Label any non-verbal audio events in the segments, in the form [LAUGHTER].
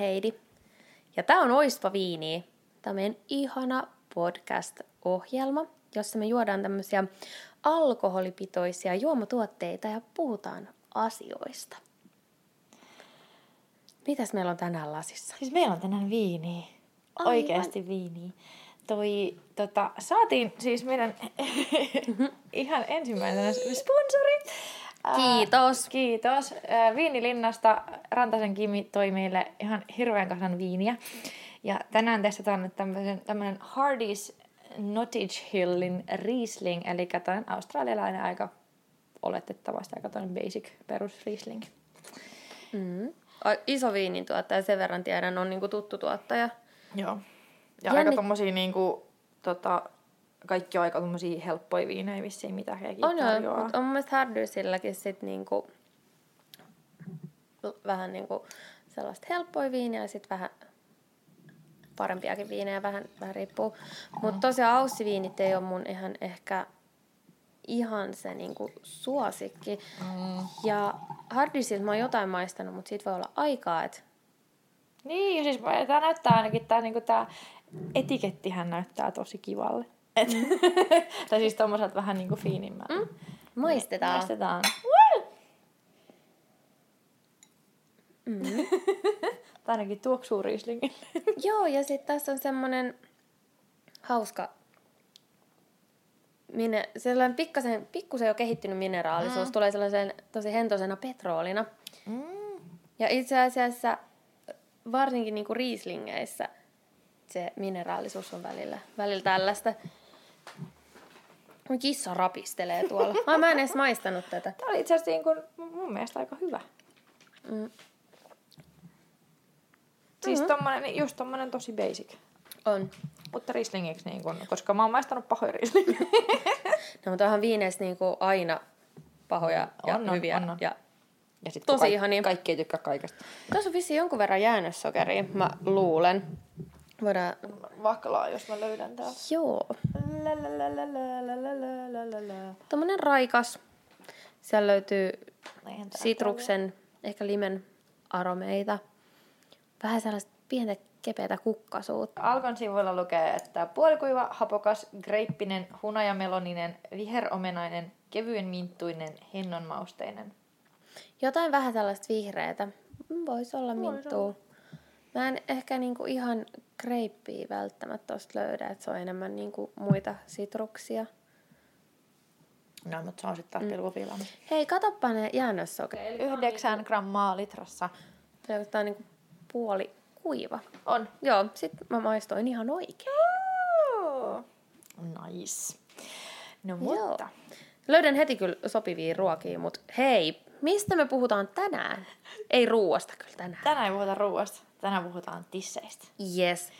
Heidi. Ja tää on Oispa Viini. Tämä on meidän ihana podcast-ohjelma, jossa me juodaan tämmöisiä alkoholipitoisia juomatuotteita ja puhutaan asioista. Mitäs meillä on tänään lasissa? Siis meillä on tänään viiniä. Aivan. Oikeasti viiniä. Toi, tota, saatiin siis meidän [LAUGHS] ihan ensimmäisenä sponsori. Ää, Kiitos. Kiitos. Ää, Viinilinnasta Rantasen Kimi toi meille ihan hirveän kasan viiniä. Ja tänään testataan nyt tämmöisen, tämmöinen Hardy's Nottage Hillin Riesling, eli tämmöinen australialainen aika oletettavasti aika tämmöinen basic perus Riesling. Mm. Iso viinin tuottaja, sen verran tiedän, on niinku tuttu tuottaja. Joo. Ja Jännit- aika tommosia niinku, tota, kaikki on aika tommosia helppoja viinejä vissiin, mitä hekin On joo, tarjoaa. mutta on mun mielestä Hardysilläkin sit niinku, vähän niinku sellaista helppoa viiniä ja sit vähän parempiakin viinejä, vähän, vähän riippuu. Mutta tosiaan aussiviinit ei ole mun ihan ehkä ihan se niinku suosikki. Mm. Ja Hardysilta mä oon jotain maistanut, mutta siitä voi olla aikaa, että Niin, siis tämä näyttää ainakin, tää, niinku, tää etikettihän näyttää tosi kivalle. Et, [LAUGHS] tai siis tommoset vähän niinku fiinimmältä. mm, maistetaan. Maistetaan. Mm. [LAUGHS] Tai ainakin tuoksuu Rieslingille. [LAUGHS] Joo, ja sitten tässä on semmonen hauska, mine, sellainen pikkasen, pikkusen jo kehittynyt mineraalisuus, mm. tulee sellaisen tosi hentoisena petroolina. Mm. Ja itse asiassa varsinkin niinku riislingeissä se mineraalisuus on välillä, välillä tällaista. Mun kissa rapistelee tuolla. Ai, mä en edes maistanut tätä. Tää oli itse asiassa niinku, mun mielestä aika hyvä. Mm. Siis tommonen, just tommonen tosi basic. On. Mutta Rieslingiksi, niin kun, koska mä oon maistanut pahoja Rieslingiä. [LAUGHS] No, mutta onhan viineissä niinku aina pahoja ja On, hyviä. on, on. Ja Ja sit, Tosi kaik- ihania. Kaikki ei tykkää kaikesta. Tässä on vissiin jonkun verran jäännössokeria, mä luulen. Voidaan... Vaklaa, jos mä löydän tää. Joo. Tämmönen raikas. Siellä löytyy sitruksen, ole. ehkä limen aromeita. Vähän sellaista pientä kepeätä kukkasuutta. Alkon sivuilla lukee, että puolikuiva, hapokas, greippinen, hunajameloninen, viheromenainen, kevyen minttuinen, hennonmausteinen. Jotain vähän sellaista vihreätä. Voisi olla minttuu. Voisi Olla. Mä en ehkä niinku ihan kreippiä välttämättä tosta löydä, että se on enemmän niinku muita sitruksia. No, mutta se on sitten taas pilkupilama. Hei, katoppa ne jäännössokerit. Yhdeksän grammaa litrassa. Tää on niinku puoli kuiva. On. Joo, sit mä maistoin ihan oikein. Nice. No mutta. Löydän heti kyllä sopivia ruokia, mutta hei, mistä me puhutaan tänään? Ei ruuasta kyllä tänään. Tänään ei puhuta ruoasta. Tänään puhutaan tisseistä. Yes.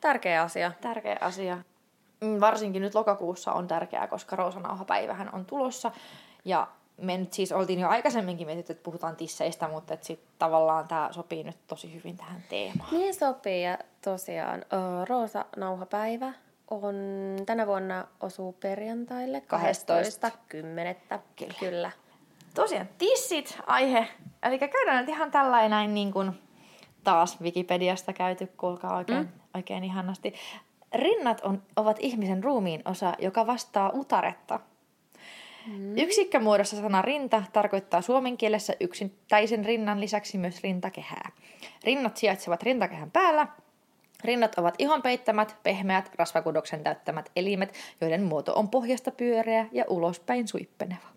Tärkeä asia. Tärkeä asia. Mm, Varsinkin nyt lokakuussa on tärkeää, koska roosanauhapäivähän on tulossa. Ja me nyt siis oltiin jo aikaisemminkin mietitty, että puhutaan tisseistä, mutta et sit tavallaan tämä sopii nyt tosi hyvin tähän teemaan. Niin sopii ja tosiaan Roosa Nauhapäivä on tänä vuonna osuu perjantaille 12. 12.10. Kyllä. Kyllä. Tosiaan tissit aihe. Eli käydään nyt ihan tällainen näin niin kuin taas Wikipediasta käyty, kuulkaa oikein, mm. oikein ihanasti. Rinnat on, ovat ihmisen ruumiin osa, joka vastaa utaretta. Mm. Yksikkömuodossa sana rinta tarkoittaa suomen kielessä yksittäisen rinnan lisäksi myös rintakehää. Rinnat sijaitsevat rintakehän päällä. Rinnat ovat ihon peittämät, pehmeät, rasvakudoksen täyttämät elimet, joiden muoto on pohjasta pyöreä ja ulospäin suippeneva.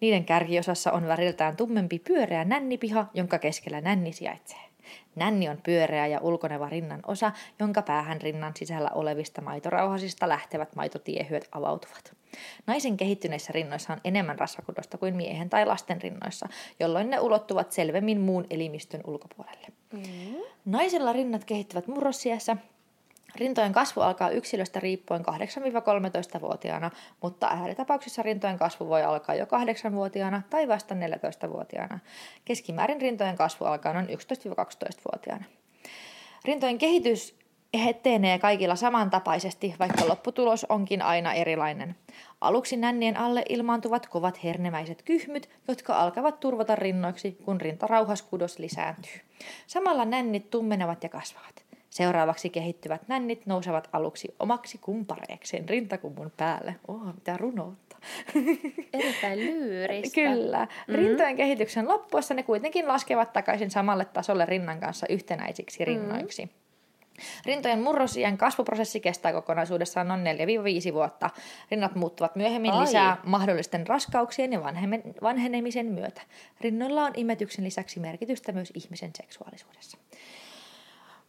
Niiden kärkiosassa on väriltään tummempi pyöreä nännipiha, jonka keskellä nänni sijaitsee. Nänni on pyöreä ja ulkoneva rinnan osa, jonka päähän rinnan sisällä olevista maitorauhasista lähtevät maitotiehyöt avautuvat. Naisen kehittyneissä rinnoissa on enemmän rasvakudosta kuin miehen tai lasten rinnoissa, jolloin ne ulottuvat selvemmin muun elimistön ulkopuolelle. Mm. Naisilla rinnat kehittyvät murrosiässä. Rintojen kasvu alkaa yksilöstä riippuen 8-13-vuotiaana, mutta ääritapauksissa rintojen kasvu voi alkaa jo 8-vuotiaana tai vasta 14-vuotiaana. Keskimäärin rintojen kasvu alkaa noin 11-12-vuotiaana. Rintojen kehitys etenee kaikilla samantapaisesti, vaikka lopputulos onkin aina erilainen. Aluksi nännien alle ilmaantuvat kovat hernemäiset kyhmyt, jotka alkavat turvata rinnoiksi, kun rintarauhaskudos lisääntyy. Samalla nännit tummenevat ja kasvavat. Seuraavaksi kehittyvät nännit nousevat aluksi omaksi kumpareekseen rintakumpun päälle. Oh, mitä runoutta. [LAUGHS] Erittäin lyyristä. Kyllä. Mm-hmm. Rintojen kehityksen loppuessa ne kuitenkin laskevat takaisin samalle tasolle rinnan kanssa yhtenäisiksi rinnoiksi. Mm-hmm. Rintojen murrosien kasvuprosessi kestää kokonaisuudessaan noin 4-5 vuotta. Rinnat muuttuvat myöhemmin Ai. lisää mahdollisten raskauksien ja vanhenemisen myötä. Rinnoilla on imetyksen lisäksi merkitystä myös ihmisen seksuaalisuudessa.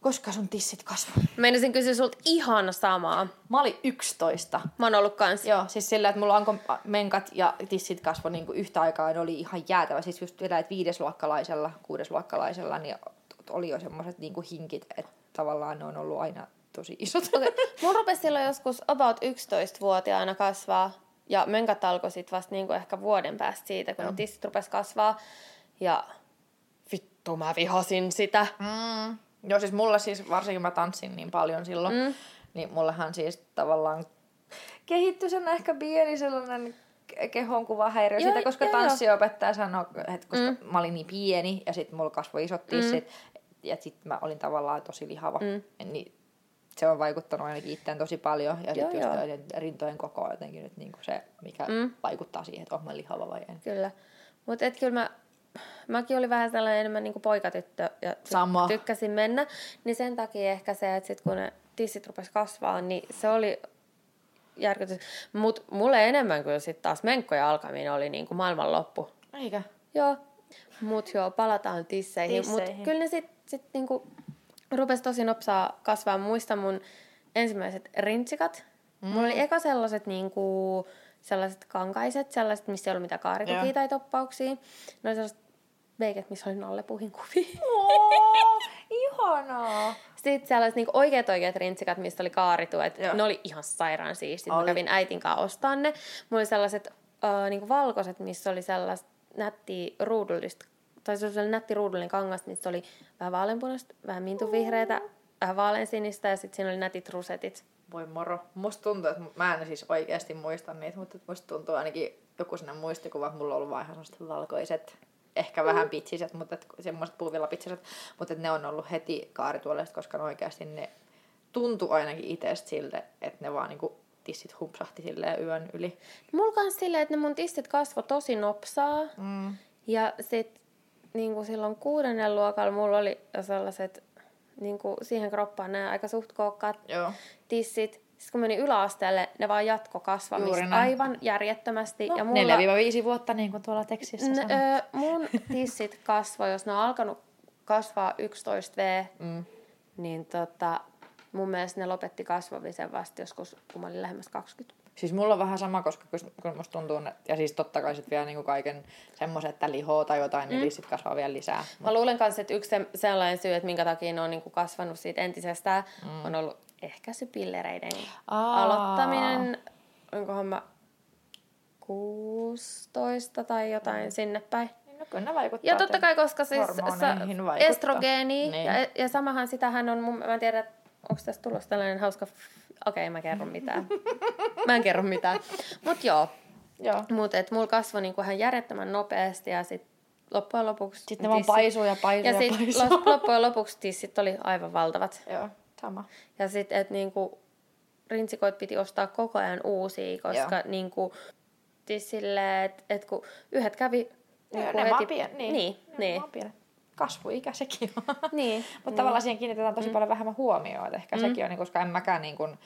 Koska sun tissit kasvoi? Meinasin kysyä sulta ihan samaa. Mä olin 11. Mä oon ollut kans. Joo, siis sillä, että mulla on menkat ja tissit kasvoi niin yhtä aikaa, ne oli ihan jäätävä. Siis just vielä, että viidesluokkalaisella, kuudesluokkalaisella, niin oli jo semmoiset niin hinkit, että tavallaan ne on ollut aina tosi isot. Okay. Mun rupesi silloin joskus about 11-vuotiaana kasvaa, ja menkat alkoi sit vasta niinku ehkä vuoden päästä siitä, kun no. tissit rupesi kasvaa. Ja vittu mä vihasin sitä. Mm. Joo, siis mulla siis, varsinkin mä tanssin niin paljon silloin, mm. niin mullahan siis tavallaan kehittyi sen ehkä pieni sellainen kehonkuvahäiriö siitä, koska joo, tanssiopettaja sanoi, että koska mm. mä olin niin pieni ja sitten mulla kasvoi isot tissit, mm. ja sitten mä olin tavallaan tosi lihava, mm. niin se on vaikuttanut ainakin itseään tosi paljon. Ja sitten just rintojen koko on jotenkin nyt niinku se, mikä mm. vaikuttaa siihen, että olen lihava vai en. Kyllä. Mutta kyllä mä mäkin olin vähän sellainen enemmän niin kuin poikatyttö ja Sama. tykkäsin mennä. Niin sen takia ehkä se, että sit kun ne tissit rupesi kasvaa, niin se oli järkytys. Mutta mulle enemmän kuin sitten taas menkkojen alkaminen oli niin kuin maailman loppu. Eikä? Joo. Mut joo, palataan tisseihin. tisseihin. Mut kyllä ne sitten sit niinku rupesi tosi nopsaa kasvaa. Muistan mun ensimmäiset rintsikat. Mm. Mulla oli eka sellaiset niinku, sellaiset kankaiset, sellaiset, missä ei ollut mitään kaaritukia tai toppauksia. Ne oli sellaiset veiket, missä oli nallepuhin kuvia. Oh, [LAUGHS] ihanaa! Sitten sellaiset niinku oikeat oikeat rintsikat, mistä oli kaaritu, että ne oli ihan sairaan siistit. Mä kävin äitin kanssa ostaa ne. Mulla oli sellaiset uh, niinku valkoiset, missä oli sellaista nättiä ruudullista, tai se oli nätti ruudullinen kangas, missä oli vähän vaaleanpunaista, vähän mintuvihreitä, vähän vaaleansinistä ja sitten siinä oli nätit rusetit. Voi moro. Musta tuntuu, että mä en siis oikeasti muista niitä, mutta musta tuntuu ainakin joku sellainen muistikuva, että mulla on ollut vähän valkoiset ehkä vähän mm. pitsiset, mutta et, semmoiset puuvillapitsiset, mutta et ne on ollut heti kaarituolesta, koska ne oikeasti ne tuntui ainakin itsestä siltä, että ne vaan niinku tissit humpsahti silleen yön yli. Mulla kans silleen, että ne mun tissit kasvo tosi nopsaa. Mm. Ja sit niinku silloin kuudennen luokalla mulla oli sellaiset niinku siihen kroppaan nämä aika suht kookkaat Joo. tissit. Sitten kun menin yläasteelle, ne vaan jatko kasvamista aivan järjettömästi. No, ja mulla... 4-5 vuotta niin kuin tuolla tekstissä n- öö, Mun tissit [LAUGHS] kasvoi, jos ne on alkanut kasvaa 11V, mm. niin tota, mun mielestä ne lopetti kasvamisen vasta joskus, kun mä olin lähemmäs 20. Siis mulla on vähän sama, koska kun musta tuntuu, ja siis totta kai sit vielä niinku kaiken semmoisen, että lihoo tai jotain, niin mm. niin sit kasvaa vielä lisää. Mä luulen kanssa, että yksi sellainen syy, että minkä takia ne on niinku kasvanut siitä entisestään, mm. on ollut ehkäisypillereiden Aa. aloittaminen, onkohan mä 16 tai jotain mm. sinne päin. No kyllä ne vaikuttaa. Ja totta kai, koska siis estrogeeni, niin. ja, ja samahan sitähän on, mä en tiedä, onko tässä tulossa tällainen hauska, okei okay, mä kerron mitään. [LAUGHS] mä en kerro mitään. Mut joo. joo. Mut et mulla kasvoi niinku ihan järjettömän nopeasti ja sit loppujen lopuksi... Sitten ne vaan paisuu ja paisuu ja, ja sit loppujen lopuksi tissit oli aivan valtavat. Joo. Sama. Ja sitten, että niinku, rintsikoit piti ostaa koko ajan uusia, koska niinku, sille, että et kun yhdet kävi... Niinku, ne heti... pien, niin. Niin, niin. niin. Kasvuikä sekin on. Niin. [LAUGHS] Mutta niin. tavallaan siihen kiinnitetään tosi mm. paljon vähemmän huomioon. Että ehkä mm. sekin on, niin, koska en mäkään niin kuin,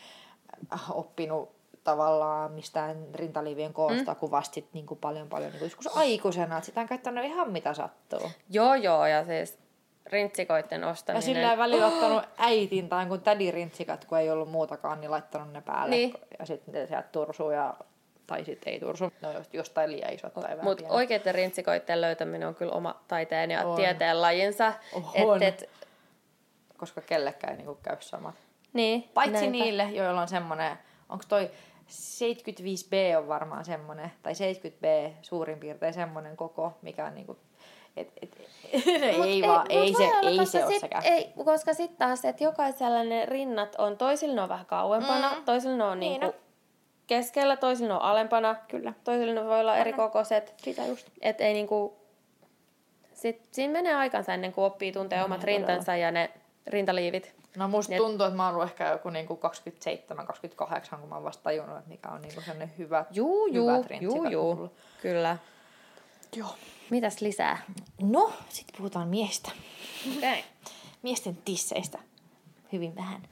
äh, oppinut tavallaan mistään rintaliivien koosta, mm. kun vasta niin kuin paljon paljon niin kuin joskus aikuisena, että sitä on käyttänyt ihan mitä sattuu. Joo, joo, ja siis rintsikoiden ostaminen. Ja sillä välillä ottanut äitin tai kun tädi rintsikat, kun ei ollut muutakaan, niin laittanut ne päälle. Niin. Ja sitten ne sieltä tursuu ja tai sitten ei tursu. No jostain liian isot tai vähän Mutta oikeiden rintsikoiden löytäminen on kyllä oma taiteen ja on. tieteen lajinsa. Et, et... Koska kellekään ei niinku käy samat. Niin. Paitsi näinpä. niille, joilla on semmoinen, onko toi 75B on varmaan semmoinen, tai 70B suurin piirtein semmoinen koko, mikä on niinku Et, et, [LAUGHS] ei vaan, ei, mut se, voi olla, ei se ole sekään. Ei, koska sitten taas, että jokaisella ne rinnat on, toisilla ne on vähän kauempana, mm. toisilla ne on Niin niinku keskellä, toisilla ne on alempana. Kyllä. Toisilla ne voi olla eri kokoiset. Sitä just. Et ei niinku... Sit, siinä menee aikansa ennen kuin oppii tuntee omat rintansa ja ne rintaliivit. No musta tuntuu, että mä oon ollut ehkä joku niinku 27-28, kun mä oon vasta tajunnut, että mikä on niinku sellainen hyvä, Juu, juu, hyvät juu, juu. Kyllä. Joo. Mitäs lisää? No, sit puhutaan miehistä. Okay. Miesten tisseistä. Hyvin vähän.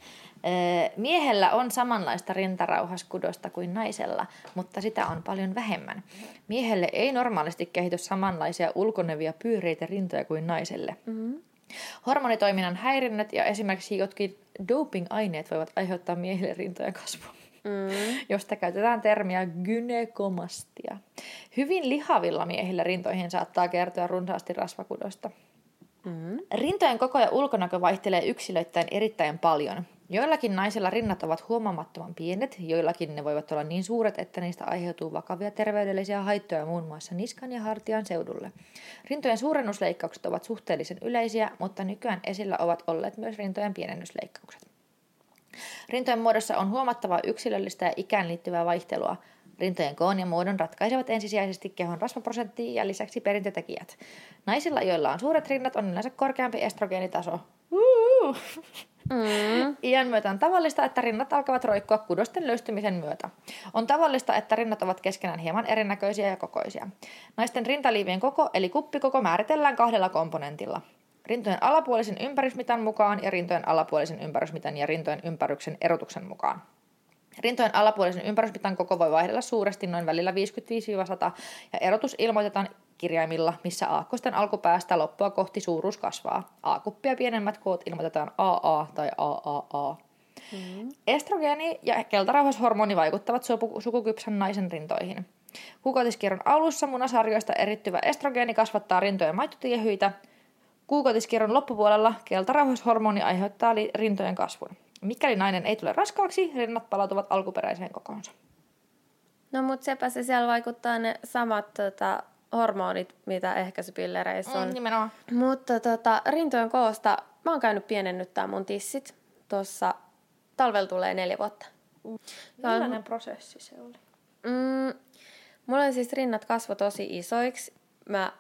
Öö, miehellä on samanlaista rintarauhaskudosta kuin naisella, mutta sitä on paljon vähemmän. Miehelle ei normaalisti kehity samanlaisia ulkonevia pyöreitä rintoja kuin naiselle. Mm-hmm. Hormonitoiminnan häirinnät ja esimerkiksi jotkin doping-aineet voivat aiheuttaa miehille rintojen kasvua, Mm. josta käytetään termiä gynekomastia. Hyvin lihavilla miehillä rintoihin saattaa kertoa runsaasti rasvakudosta. Mm. Rintojen koko ja ulkonäkö vaihtelee yksilöittäin erittäin paljon. Joillakin naisilla rinnat ovat huomaamattoman pienet, joillakin ne voivat olla niin suuret, että niistä aiheutuu vakavia terveydellisiä haittoja muun muassa niskan ja hartian seudulle. Rintojen suurennusleikkaukset ovat suhteellisen yleisiä, mutta nykyään esillä ovat olleet myös rintojen pienennysleikkaukset. Rintojen muodossa on huomattavaa yksilöllistä ja ikään liittyvää vaihtelua. Rintojen koon ja muodon ratkaisevat ensisijaisesti kehon rasvaprosentti ja lisäksi perintötekijät. Naisilla, joilla on suuret rinnat, on yleensä korkeampi estrogeenitaso. Mm. Iän myötä on tavallista, että rinnat alkavat roikkua kudosten löystymisen myötä. On tavallista, että rinnat ovat keskenään hieman erinäköisiä ja kokoisia. Naisten rintaliivien koko eli kuppikoko määritellään kahdella komponentilla. Rintojen alapuolisen ympärysmitan mukaan ja rintojen alapuolisen ympärysmitan ja rintojen ympäryksen erotuksen mukaan. Rintojen alapuolisen ympärysmitan koko voi vaihdella suuresti noin välillä 55-100 ja erotus ilmoitetaan kirjaimilla, missä aakkosten alkupäästä loppua kohti suuruus kasvaa. A-kuppia pienemmät koot ilmoitetaan AA tai AAA. Mm. Estrogeeni ja keltarauhashormoni vaikuttavat suku- sukukypsän naisen rintoihin. Kuukautiskierron alussa munasarjoista erittyvä estrogeeni kasvattaa rintojen maittotiehyitä. Kuukautiskierron loppupuolella keltarauhashormoni aiheuttaa rintojen kasvun. Mikäli nainen ei tule raskaaksi, rinnat palautuvat alkuperäiseen kokoonsa. No mut sepä se siellä vaikuttaa ne samat tota, hormonit, mitä ehkäisypillereissä on. Mm, nimenomaan. Mutta tota, rintojen koosta, mä oon käynyt pienennyttää mun tissit. Tuossa talvella tulee neljä vuotta. Millainen prosessi se oli? Mm, mulla on siis rinnat kasvo tosi isoiksi. Mä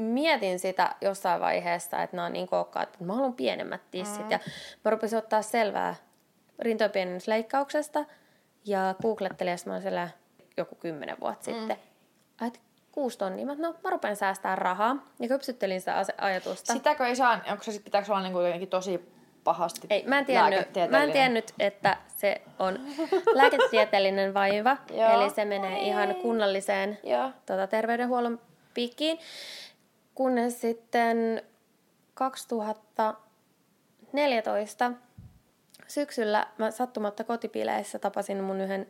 mietin sitä jossain vaiheessa, että ne on niin kookkaat, että mä haluan pienemmät tissit. Mm. Ja mä rupesin ottaa selvää rintojen pienennysleikkauksesta ja googlettelin, sit mä olin siellä joku kymmenen vuotta mm. sitten. Että kuusi tonnia. Mä, no, mä rupean säästää rahaa. Ja kypsyttelin sitä ajatusta. Sitäkö ei saa, onko se sit, pitääkö olla niinku jotenkin tosi pahasti Ei, mä en, tiennyt, mä en tiennyt, että se on lääketieteellinen vaiva, [LAUGHS] Joo. eli se menee ihan kunnalliseen Joo. tota, terveydenhuollon piikkiin. Kunnes sitten 2014 syksyllä mä sattumatta kotipileissä tapasin mun yhden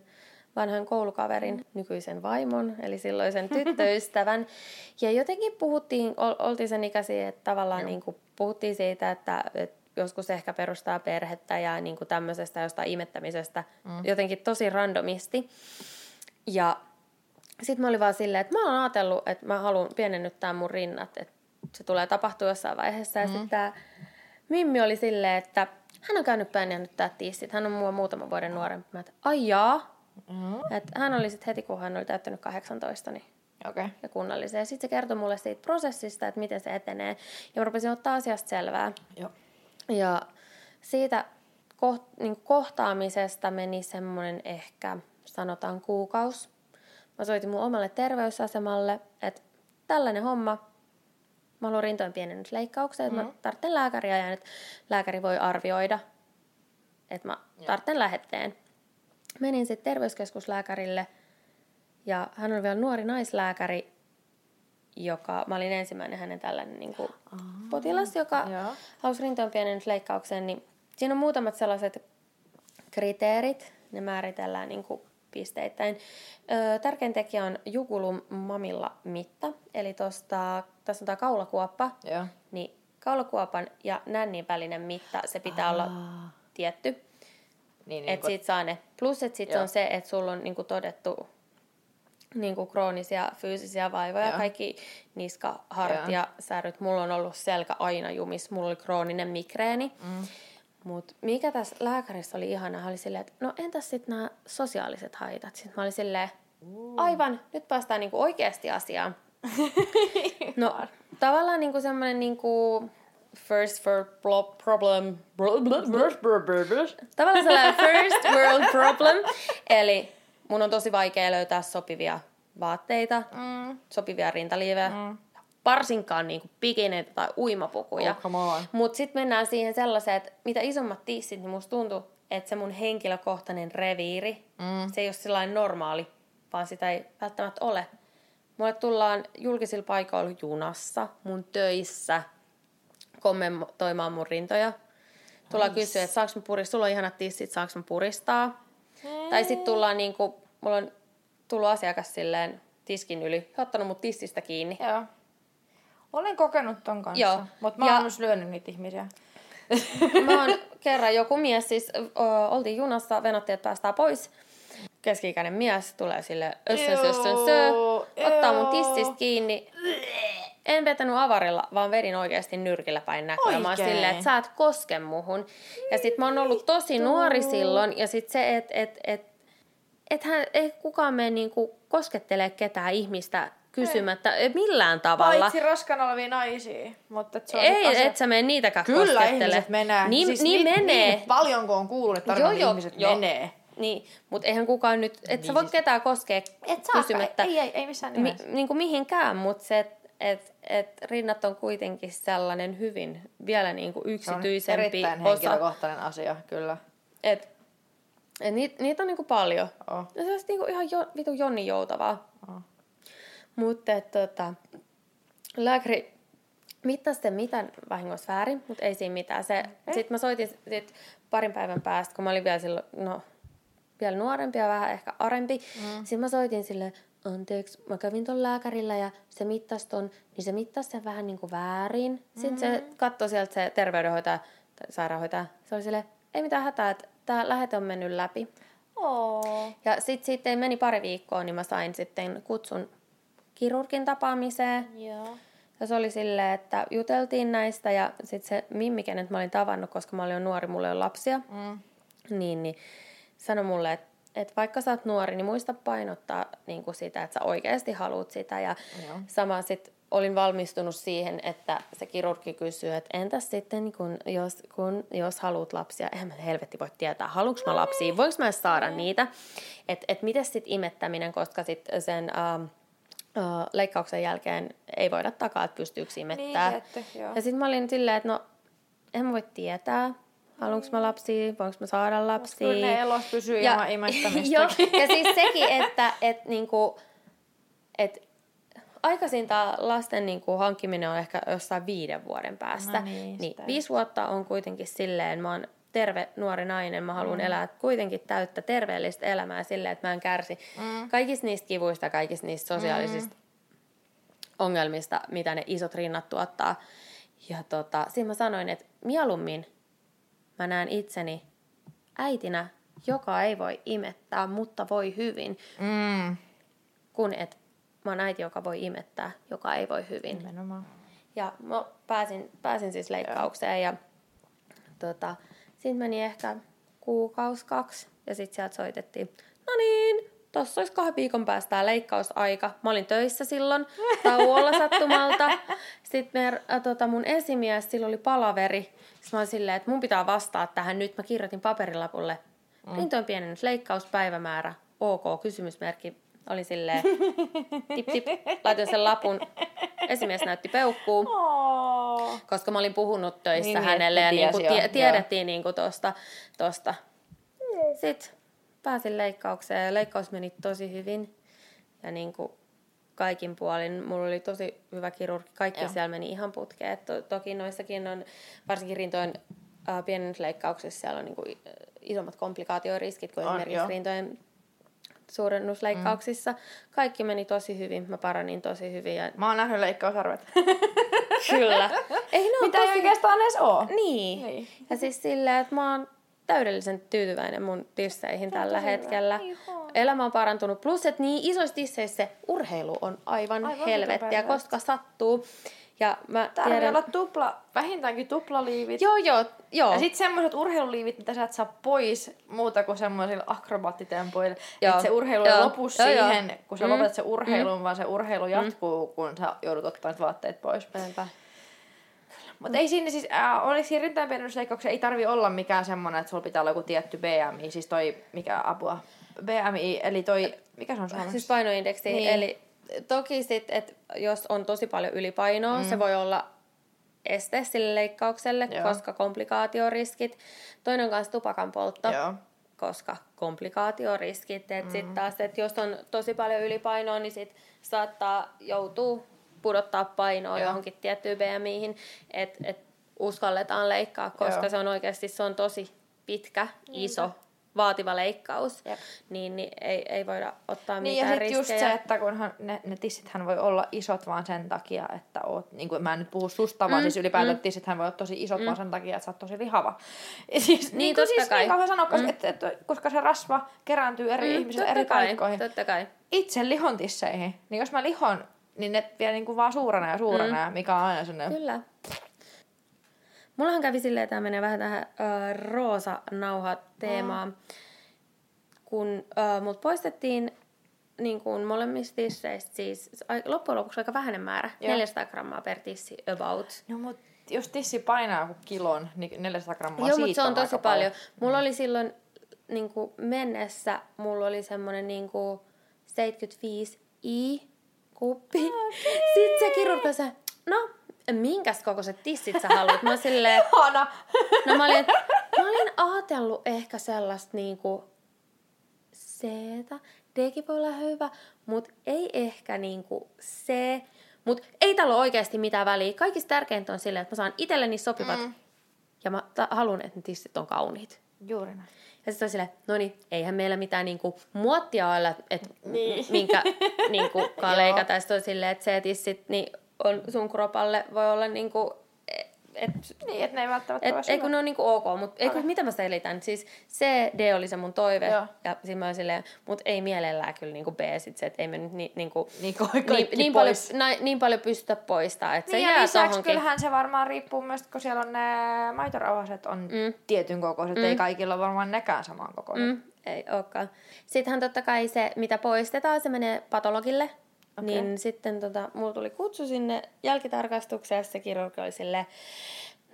vanhan koulukaverin nykyisen vaimon, eli silloisen tyttöystävän. [LAUGHS] Ja jotenkin puhuttiin, ol, oltiin sen ikäisiä, että tavallaan niin kuin puhuttiin siitä, että, että joskus ehkä perustaa perhettä ja niin kuin tämmöisestä jostain imettämisestä mm. jotenkin tosi randomisti. Ja sitten mä olin vaan silleen, että mä oon ajatellut, että mä haluan pienennyttää mun rinnat, että se tulee tapahtua jossain vaiheessa. Ja mm. sitten tää Mimmi oli silleen, että hän on käynyt pienennyttää tiissit. Hän on mua muutaman vuoden nuorempi. Mä, että ai jaa. Mm. Et hän oli sitten heti, kun hän oli täyttänyt 18, niin. Okay. ja kunnalliseen. Sitten se kertoi mulle siitä prosessista, että miten se etenee. Ja mä rupesin ottaa asiasta selvää. Joo. Ja siitä koht, niin kohtaamisesta meni semmoinen ehkä, sanotaan kuukaus. Mä soitin mun omalle terveysasemalle, että tällainen homma, mä haluan rintojen pienennysleikkauksen, että mä tarvitsen lääkäriä ja että lääkäri voi arvioida, että mä tarvitsen lähetteen. Menin sitten terveyskeskuslääkärille ja hän oli vielä nuori naislääkäri, joka, mä olin ensimmäinen hänen tällainen niin kuin, potilas, joka Joo. halusi rintojen pienennysleikkaukseen, niin siinä on muutamat sellaiset kriteerit, ne määritellään niin kuin pisteittäin. Öö, tärkein tekijä on jugulum mamilla mitta, eli tosta, tässä on tämä kaulakuoppa, Joo. niin kaulakuopan ja nännin välinen mitta, se pitää olla tietty, Niin, niin että siitä saa ne. Plus, että sitten Joo. on se, että sulla on niinku todettu niin kuin kroonisia fyysisiä vaivoja, Joo. kaikki niska, hartia, särryt. Mulla on ollut selkä aina jumis, mulla oli krooninen migreeni. Mm. Mutta mikä tässä lääkärissä oli ihanaa, oli silleen, että no entäs sitten nämä sosiaaliset haitat? Sitten mä olin silleen, aivan, nyt päästään niinku oikeasti asiaan. [LAUGHS] no tavallaan niinku semmoinen niinku first world problem, tavallaan sellainen first world problem, eli mun on tosi vaikea löytää sopivia vaatteita, Mm. sopivia rintaliivejä, mm. Varsinkaan niinku pikineitä tai uimapukuja. Oh. Mutta sitten mennään siihen sellaiseen, että mitä isommat tissit, niin musta tuntuu, että se mun henkilökohtainen reviiri, mm. se ei ole sellainen normaali, vaan sitä ei välttämättä ole. Mulle tullaan julkisilla paikoilla junassa, mun töissä, kommentoimaan mun rintoja. Tullaan nice. kysyä, että saanko mä puristaa, sulla on ihanat tissit, saanko mä puristaa. Tai sitten tullaan niinku, mulla on tullut asiakas silleen tiskin yli, ja ottanut mut tissistä kiinni. Joo. Olen kokenut ton kanssa, Joo. mutta mä Ja- oon myös lyönyt niitä ihmisiä. [LAUGHS] Mä oon kerran joku mies, siis ö, oltiin junassa, venottiin, että päästään pois. Keski-ikäinen mies tulee sille össön, sössön, sö, ottaa mun tissistä kiinni. En vetänyt avarilla, vaan vedin oikeasti nyrkillä päin Oikein? silleen, että sä et koske muhun. Ja sit mä oon ollut tosi nuori silloin. Ja sit se, että et, et, et hän, ei kukaan mene niinku koskettele ketään ihmistä kysymättä ei. millään tavalla. Paitsi raskana olevia naisia. Mutta et se on Ei, asia. et sä mene niitäkään Kyllä ihmiset menee. Niin, siis niin ni- menee. Niin paljon kun on kuullut, että Joo, joo, ihmiset joo. menee. Niin, mutta eihän kukaan nyt, et sä voi siis- ketään koskea Et saa, kysymättä ei, ei, ei missään mi, niin kuin mihinkään, mutta se, että et, et rinnat on kuitenkin sellainen hyvin vielä niin kuin Se on yksityisempi erittäin osa. henkilökohtainen asia, kyllä. Et, et niitä, niitä on niin kuin paljon. Oh. Ja se olisi niin kuin ihan jo, vitu Jonni joutavaa. Mutta tota, lääkäri mittasi sen mitään vahingossa väärin, mutta ei siinä mitään. Se, sitten mä soitin sit parin päivän päästä, kun mä olin vielä silloin, no, vielä nuorempi ja vähän ehkä arempi. Mm. Sitten mä soitin sille, anteeksi, mä kävin ton lääkärillä ja se mittasi ton, niin se mittasi sen vähän niin kuin väärin. Sitten mm. se katsoi sieltä se terveydenhoitaja tai sairaanhoitaja. Se oli silleen, ei mitään hätää, että tämä lähete on mennyt läpi. Oh. Ja sitten sitten meni pari viikkoa, niin mä sain sitten kutsun kirurgin tapaamiseen. Joo. Ja se oli silleen, että juteltiin näistä ja sitten se Mimmi, kenet mä olin tavannut, koska mä olin nuori, mulla ei ole lapsia, Mm. niin, niin sanoi mulle, että, että vaikka sä oot nuori, niin muista painottaa niin kuin sitä, että sä oikeasti haluat sitä. Ja Joo. sama sitten olin valmistunut siihen, että se kirurgi kysyy, että entäs sitten, niin kun, jos, kun, jos haluat lapsia, eihän mä helvetti voi tietää, haluanko mä lapsia, voinko mä edes saada niitä, että et miten sitten imettäminen, koska sitten sen ähm, äh, leikkauksen jälkeen ei voida takaa, että pystyykö imettää. Niin, joo. ja sitten mä olin silleen, että no, en mä voi tietää, haluanko mä lapsia, voinko mä saada lapsia. Kyllä ne elos pysyy ilman imettämistä. [LAUGHS] Joo, ja siis sekin, että et, niinku, et, aikaisinta lasten niinku, hankkiminen on ehkä jossain viiden vuoden päästä. No niin, niin sitä viisi vuotta on kuitenkin silleen, mä oon terve nuori nainen, mä haluan mm. elää kuitenkin täyttä terveellistä elämää silleen, että mä en kärsi mm. kaikista niistä kivuista, kaikista niistä sosiaalisista mm. ongelmista, mitä ne isot rinnat tuottaa. Ja tota, siinä mä sanoin, että mieluummin mä näen itseni äitinä, joka ei voi imettää, mutta voi hyvin, Mm. kun et mä oon äiti, joka voi imettää, joka ei voi hyvin. Nimenomaan. Ja mä pääsin, pääsin siis leikkaukseen ja tota, sitten meni ehkä kuukaus, kaksi ja sitten sieltä soitettiin, no niin, tossa olisi kahden viikon päästä tää leikkausaika. Mä olin töissä silloin tauolla sattumalta. Sitten me, äh, tota, mun esimies, sillä oli palaveri. Sitten mä olin silleen, että mun pitää vastaa tähän nyt. Mä kirjoitin paperilapulle. Mm. Rintojen pienennys, leikkauspäivämäärä, ok, kysymysmerkki. Oli silleen, tip tip, laitoin sen lapun. Esimies näytti peukkuu Oh. Koska mä olin puhunut töissä Niin, niin, niin, hänelle ja jo, tie, tiedettiin niinku tosta, tosta. Sitten pääsin leikkaukseen ja leikkaus meni tosi hyvin. Ja niinku kaikin puolin. Mulla oli tosi hyvä kirurgi. Kaikki Joo. siellä meni ihan putkeen. To, toki noissakin on, varsinkin rintojen äh, pienennysleikkauksissa, siellä on niinku i- isommat komplikaatioriskit kuin On, esimerkiksi joo. rintojen suurennusleikkauksissa. Kaikki meni tosi hyvin. Mä paranin tosi hyvin. Ja Mä oon nähnyt leikkausarvet. [LAUGHS] kyllä. Ei ne on Mitä ei tosi oikeastaan edes oo. niin. Niin. Ja siis silleen, että mä oon täydellisen tyytyväinen mun tisseihin tällä tosi hyvä. hetkellä. Ihana. elämä on parantunut. Plus, että niin isoissa tisseissä se urheilu on aivan, Aivan helvettiä, koska sattuu. Ja mä Tarvii tiedän... olla tupla, vähintäänkin tuplaliivit. Joo, joo, joo. Ja sitten semmoiset urheiluliivit, mitä sä et saa pois muuta kuin semmoisilla akrobaattiteempoilla. Joo. Että se urheilu Joo. ei lopu Joo, joo. siihen, kun sä Mm. lopetat sen urheilun, vaan se urheilu jatkuu, kun sä joudut ottamaan vaatteet pois. Mutta ei sinne siis, äh, oliko siinä rintaanpienennysleikkauksessa, ei tarvi olla mikään semmoinen, että sulla pitää olla joku tietty BMI, siis toi, mikä apua, BMI, eli toi, mikä se on suomeksi? Siis painoindeksi. Niin. Eli toki sit, että jos on tosi paljon ylipainoa, mm. se voi olla este sille leikkaukselle, Joo. Koska komplikaatioriskit. Toinen on kanssa tupakan poltto, Joo. koska komplikaatioriskit. Et mm. sit taas, että jos on tosi paljon ylipainoa, niin sit saattaa joutua pudottaa painoa Joo. johonkin tiettyyn BMIhin, että et uskalletaan leikkaa, koska Joo. se on oikeasti se on tosi pitkä, iso, vaativa leikkaus, Jep. niin, niin ei, ei voida ottaa Niin ja mitään just riskejä. se, että kunhan ne, ne tissithän voi olla isot vaan sen takia, että oot, niin kuin mä en nyt puhu susta, vaan Mm, siis ylipäätään mm. tissithän voi olla tosi isot vaan sen takia, että sä oot tosi lihava. [LAUGHS] Ja Siis, niin, kuin totta siis, kai. niin kauan sanoa, Mm. että, että, koska se rasva kerääntyy eri Mm, ihmisille eri kai, paikkoihin. Totta kai. Itse lihon tisseihin, niin jos mä lihon, niin ne vielä niin kuin vaan suurena ja suurena, mm. mikä on aina sellainen... Kyllä. Mullahan kävi silleen, että tämä menee vähän tähän äh, roosa nauha teemaan, kun äh, mut poistettiin niin kuin molemmista tisseistä siis loppujen lopuksi aika vähäinen määrä, Joo. 400 grammaa per tissi about. No mut jos tissi painaa joku kilon, niin 400 grammaa Joo, siitä mutta se on tosi aika paljon. Mulla oli silloin niin kuin mennessä, mulla oli semmoinen niin kuin 75 i kuppi. Sitten se kirurgi no, minkäs kokoiset tissit sä haluat? Mä silleen, [LAUGHS] Ihana! no mä olin, mä olin ajatellut ehkä sellaista niinku C-tä. Dkin voi olla hyvä, mutta ei ehkä niinku C. Mutta ei tällä ole oikeasti mitään väliä. Kaikista tärkeintä on silleen, että mä saan itselleni sopivat mm. ja mä ta- haluan, että ne tissit on kauniit. Juuri näin. Ja sitten on silleen, no niin, eihän meillä mitään niinku muottia ole, että Niin. minkä [LAUGHS] niinku leikata. Ja sitten on silleen, että C-tissit niin on sun kropalle voi olla niinku, et, Niin, että ne ei välttämättä et, ole ei kun ne on niinku ok, mutta ei kun mitä mä selitän. Siis C, D oli se mun toive. Joo. Ja sitten mä olin silleen, mut ei mielellään kyllä niinku B sit se, että ei me nyt ni, niinku, Niin, niin, niin, paljon, na, niin paljon pystytä poistaa, että Niin se ja lisäksi tohonkin. kyllähän se varmaan riippuu myös, kun siellä on ne maitorauhaset on mm. tietyn kokoiset, mm. ei kaikilla ole varmaan nekään saman kokoiset. Mm. Mm, ei olekaan. Sittenhän totta kai se, mitä poistetaan, se menee patologille. Okay. Niin sitten tota, mulla tuli kutsu sinne jälkitarkastukseen ja se kirurgi oli silleen,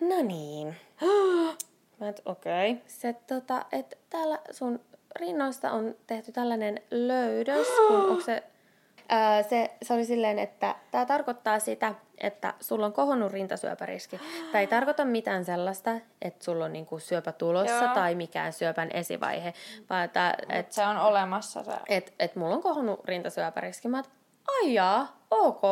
no niin. [GASPS] Mä et, okei. Okay. Se, tota, että täällä sun rinnoista on tehty tällainen löydös, kun [GASPS] onko se, ää, se, se oli silleen, että tämä tarkoittaa sitä, että sulla on kohonnut rintasyöpäriski. [GASPS] Tämä ei tarkoita mitään sellaista, että sulla on niinku syöpä tulossa Joo. tai mikään syöpän esivaihe, vaan että et, se on olemassa se. et, et mulla on kohonnut rintasyöpäriski. Mä oon, että ai jaa, ok.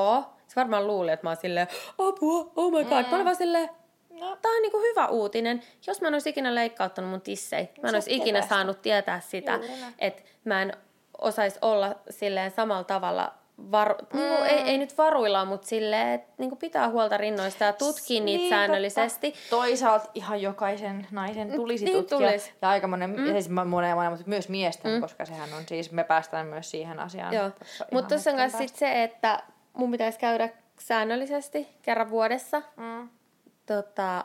Se varmaan luuli, että mä oon silleen, apua, oh my god. Mm. Mä olin vaan silleen, No. tää on niinku hyvä uutinen. Jos mä en olisi ikinä leikkauttanut mun tissei, mä en olisi ikinä saanut tietää sitä, että mä en osaisi olla silleen samalla tavalla varu, mm. no, ei, ei nyt varuilla, mutta silleen, että niinku pitää huolta rinnoista ja tutkii niitä Niin, säännöllisesti. Totta. Toisaalta ihan jokaisen naisen tulisi niin tutkia. tulis. Ja aika monen, mm. siis monen, monen, mutta myös miesten, mm. koska sehän on siis, me päästään myös siihen asiaan. Joo, mutta tuossa on myös sit se, että mun pitäisi käydä säännöllisesti kerran vuodessa. Mm. tota,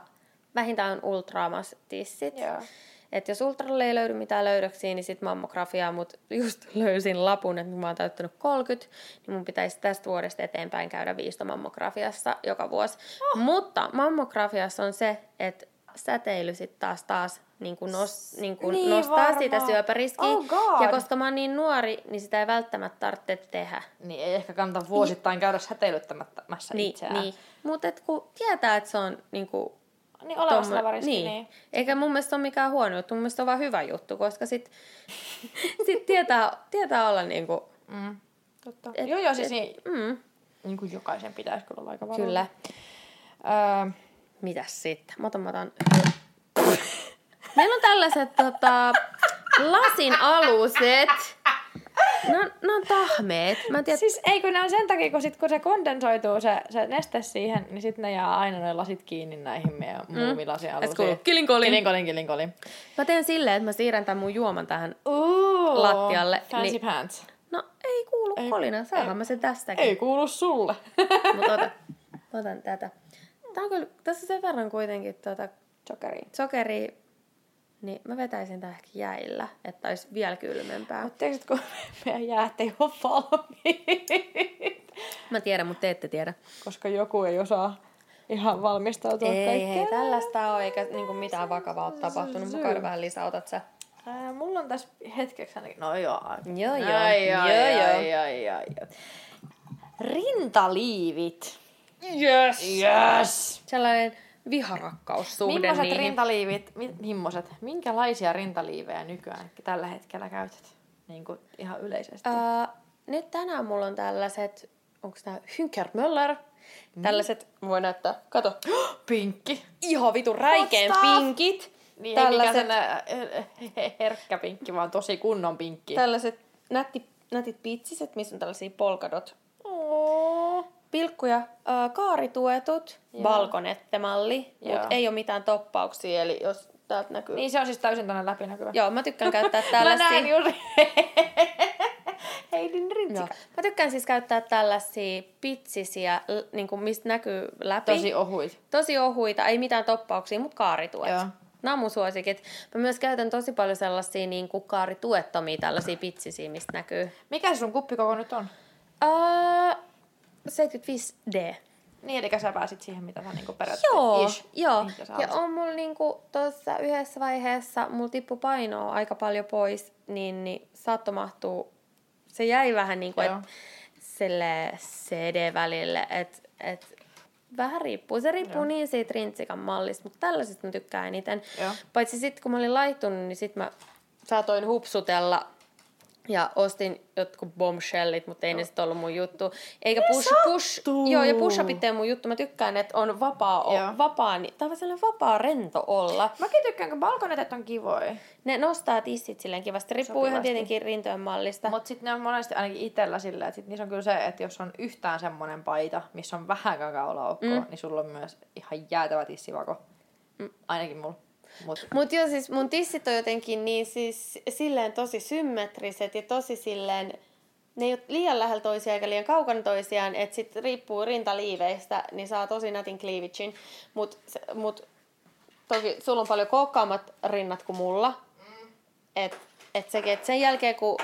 vähintään ultraamas tissit. Joo. Et jos ultralle ei löydy mitään löydöksiä, niin sitten mammografiaa, mutta just [LAUGHS] löysin lapun, että kun mä oon täyttänyt 30, niin mun pitäisi tästä vuodesta eteenpäin käydä viistomammografiassa joka vuosi. Oh. Mutta mammografiassa on se, että säteily sitten taas taas niin kuin nos, niin kuin Niin, nostaa varmaan. sitä syöpäriskiä. Oh God. ja koska mä oon niin nuori, niin sitä ei välttämättä tarvitse tehdä. Niin ei ehkä kannata vuosittain käydä säteilyttämässä Niin, itseään. niin. Mutta kun tietää, että se on niin kuin, Niin olemassa Tommo- riski, niin. niin. Eikä mun mielestä ole mikään huono juttu, mun mielestä on vaan hyvä juttu, koska sit, [LAUGHS] sit tietää, tietää olla niinku, Mm. Totta. Et- joo, joo, siis et- niin, mm, niin kuin jokaisen pitäisi kyllä olla aika varovainen. kyllä. Öö, Mitäs sitten? Mä otan, mä otan. [LAUGHS] Meillä on tällaiset tota, lasin aluset. Ne on, ne on tahmeet. Mä en tiedä, Siis eikö ne on sen takia, kun, sit, kun se kondensoituu se, se neste siihen, niin sitten ne jää aina ne lasit kiinni näihin meidän mm. alusiin. kilinkolin. Kilinkolin, kilinkolin. Mä teen silleen, että mä siirrän tämän mun juoman tähän. Ooh, Lattialle, Fancy niin- pants. No ei kuulu Ei- kolina, saanhan ei- mä sen tästäkin. Ei kuulu sulle. [LAUGHS] Mutta ota, otan tätä. Tää on kyllä, tässä sen verran kuitenkin tuota Jokeri. sokeria, niin mä vetäisin tää ehkä jäillä, että olisi vielä kylmempää. Mutta tiedätkö, kun [LAUGHS] meidän jäät ei ole valmiit, Mä tiedän, mutta te ette tiedä. koska joku ei osaa ihan valmistautua Ei, kaikkeen. hei, tällaista ole, eikä niinku mitään vakavaa ole tapahtunut. Mä vähän lisää, otat sä. Ää, mulla on tässä hetkeksi ainakin, no joo. Joo, joo. Ai, Joo, ai, joo. ai, ai, ai. Rintaliivit. Yes! Yes! Sellainen viharakkaussuhde Millaiset niihin. rintaliivit, mi- mimmoset, minkälaisia rintaliivejä nykyään tällä hetkellä käytät? Niin kuin ihan yleisesti. Öö, nyt tänään mulla on tällaiset, onko tää Hünkermöller? Mm. Tällaiset, voi näyttää, kato, [GASPS] Pinkki. ihan vitun räikeän What the- pinkit. Niin ei mikään tällaiset, sen äh, herkkä pinkki, vaan tosi kunnon pinkki. tällaiset nätti, nätit pitsiset, missä on tällaisia polkadot. Oo. Pilkkuja, öö, kaarituetut, Joo. balkonettemalli, mutta ei ole mitään toppauksia, eli jos täältä näkyy. Niin se on siis täysin tänne läpinäkyvä. Joo, mä tykkään käyttää [LAUGHS] Mä tällaisia. näen juuri [LAUGHS] Heidin rintsika. Joo. Mä tykkään siis käyttää tällaisia pitsisiä, niin kuin mistä näkyy läpi. Tosi ohuit. Tosi ohuita, ei mitään toppauksia, mutta kaarituet. Joo. Nämä on mun suosikit. Mä myös käytän tosi paljon sellaisia niin kuin kaarituettomia tällaisia pitsisiä, mistä näkyy. Mikä sun kuppikoko nyt on? Uh, 75D. Niin, eli sä pääsit siihen, mitä sä niinku periaatteessa Joo, ish, joo. Ja on mulla niinku tuossa yhdessä vaiheessa, mulla tippu painoa aika paljon pois, niin, niin saattoi mahtua, se jäi vähän niinku, Joo. et, sille CD-välille, että et, vähän riippuu. Se riippuu Joo. niin siitä rintsikan mallista, mutta tällaisesta mä tykkään eniten. Joo. Paitsi sitten kun mä olin laittunut, niin sitten mä saatoin hupsutella ja ostin jotkut bombshellit, mutta ei ne sitten ollut mun juttu. Eikä push, push, sattuu. joo, ja push-upit ei mun juttu. Mä tykkään, että on vapaa, o, vapaa niin, tai sellainen vapaa rento olla. Mäkin tykkään, kun balkonetet on kivoja. Ne nostaa tissit silleen kivasti. Riippuu ihan tietenkin rintojen mallista. Mutta sitten ne on monesti ainakin itsellä silleen, että sit niissä on kyllä se, että jos on yhtään semmoinen paita, missä on vähän kakaolaukkoa, mm. niin sulla on myös ihan jäätävä tissivako. Mm. Ainakin mulla. Mut, Mut joo, siis mun tissit on jotenkin niin siis silleen tosi symmetriset ja tosi silleen, ne ei ole liian lähellä toisiaan eikä liian kaukana toisiaan, että sit riippuu rintaliiveistä, niin saa tosi nätin cleavagein. Mut, mut toki sulla on paljon kookkaammat rinnat kuin mulla. Et, et sekin, et sen jälkeen kun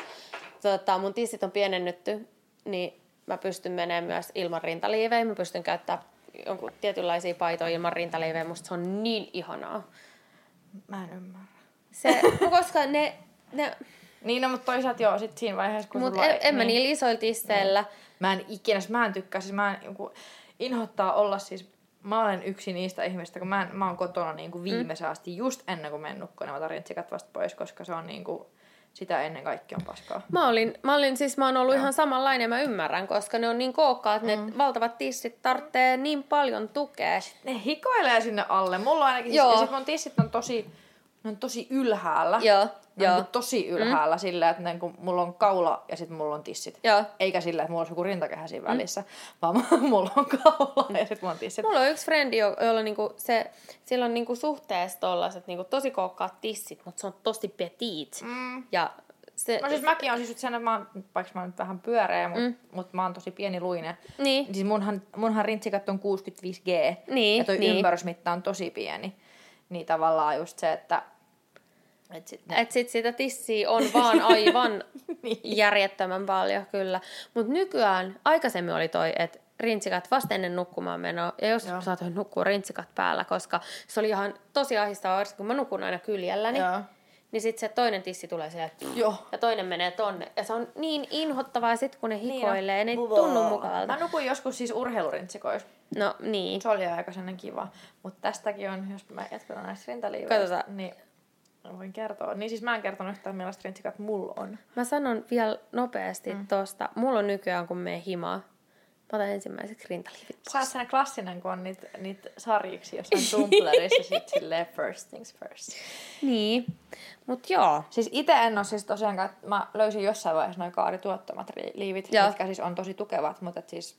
tota, mun tissit on pienennytty, niin mä pystyn menemään myös ilman rintaliivejä. Mä pystyn käyttämään jonkun tietynlaisia paitoja ilman rintaliivejä. Musta se on niin ihanaa. Mä en ymmärrä. Se, [LAUGHS] koska ne, ne Niin, no, mutta toisaalta joo, sit siinä vaiheessa, kun mutta en, en mä niillä isoilla tisseillä. Mä en ikinä, mä en tykkää, siis mä en joku, inhottaa olla siis, mä olen yksi niistä ihmistä, kun mä, en, mä oon kotona niin kuin viimeisen asti, just ennen kuin menen nukkuun, niin mä rintsikat vasta pois, koska se on niin kuin, sitä ennen kaikki on paskaa. Mä olin, mä olin siis, mä oon ollut ihan samanlainen, mä ymmärrän, koska ne on niin kookkaat, mm. ne valtavat tissit tarvitsee niin paljon tukea. Ne hikoilee sinne alle. Mulla on ainakin, Joo. siis, ja sit mun tissit on tosi, ne on tosi ylhäällä. Joo, Ne on joo. niin tosi ylhäällä mm. sillä, että ne, kun mulla on kaula ja sitten mulla on tissit. Joo. Eikä sillä, että mulla olisi joku rintakehä siinä välissä, vaan [LAUGHS] mulla on kaula ja sitten mulla on tissit. Mulla on yksi frendi, jo- jolla niinku se, sillä on niinku suhteessa tollaset niinku tosi kookkaat tissit, mutta se on tosi petit. Mm. Ja se, No siis mäkin on siis sen, että mä oon, vaikka mä oon nyt vähän pyöreä, mutta mm. mut mä oon tosi pieni luinen. Niin. Siis munhan, munhan rintsikat on 65G. Niin, Ja toi niin. ympärysmitta on tosi pieni. Niin tavallaan just se, että... Et sit ne, Et sit sitä tissiä on vaan [LAUGHS] aivan Niin. järjettömän paljon, kyllä. Mutta nykyään, aikaisemmin oli toi, että rintsikat vasta ennen nukkumaan menoa, ja jos saatoin nukkua rintsikat päällä, koska se oli ihan tosi ahdistavaa, varsinkin kun mä nukun aina kyljelläni, Joo. niin sit se toinen tissi tulee silleen, että Joo. ja toinen menee tonne. Ja se on niin inhottavaa, sit kun ne Niin hikoilee, on. ne ei tunnu mukavalta. Mä nukuin joskus siis urheilurintsikoissa. No niin. Se oli aika sellainen kiva. Mutta tästäkin on, jos mä jatkan näistä rintaliiveistä, Katsotaan. niin mä voin kertoa. Niin siis mä en kertonut yhtään millaista rintsikat mulla on. Mä sanon vielä nopeasti mm. tosta. Mulla on nykyään, kun me himaa, otan ensimmäiseksi rintaliivit Sä oot sellainen klassinen, kun on niitä, niitä sarjiksi jossain [LAUGHS] Tumblrissa sit silleen first things first. Niin, mut joo. Siis itse en ole siis tosiaankaan, että mä löysin jossain vaiheessa noin kaarituottomat ri- liivit, Joo. mitkä siis on tosi tukevat, mutta et siis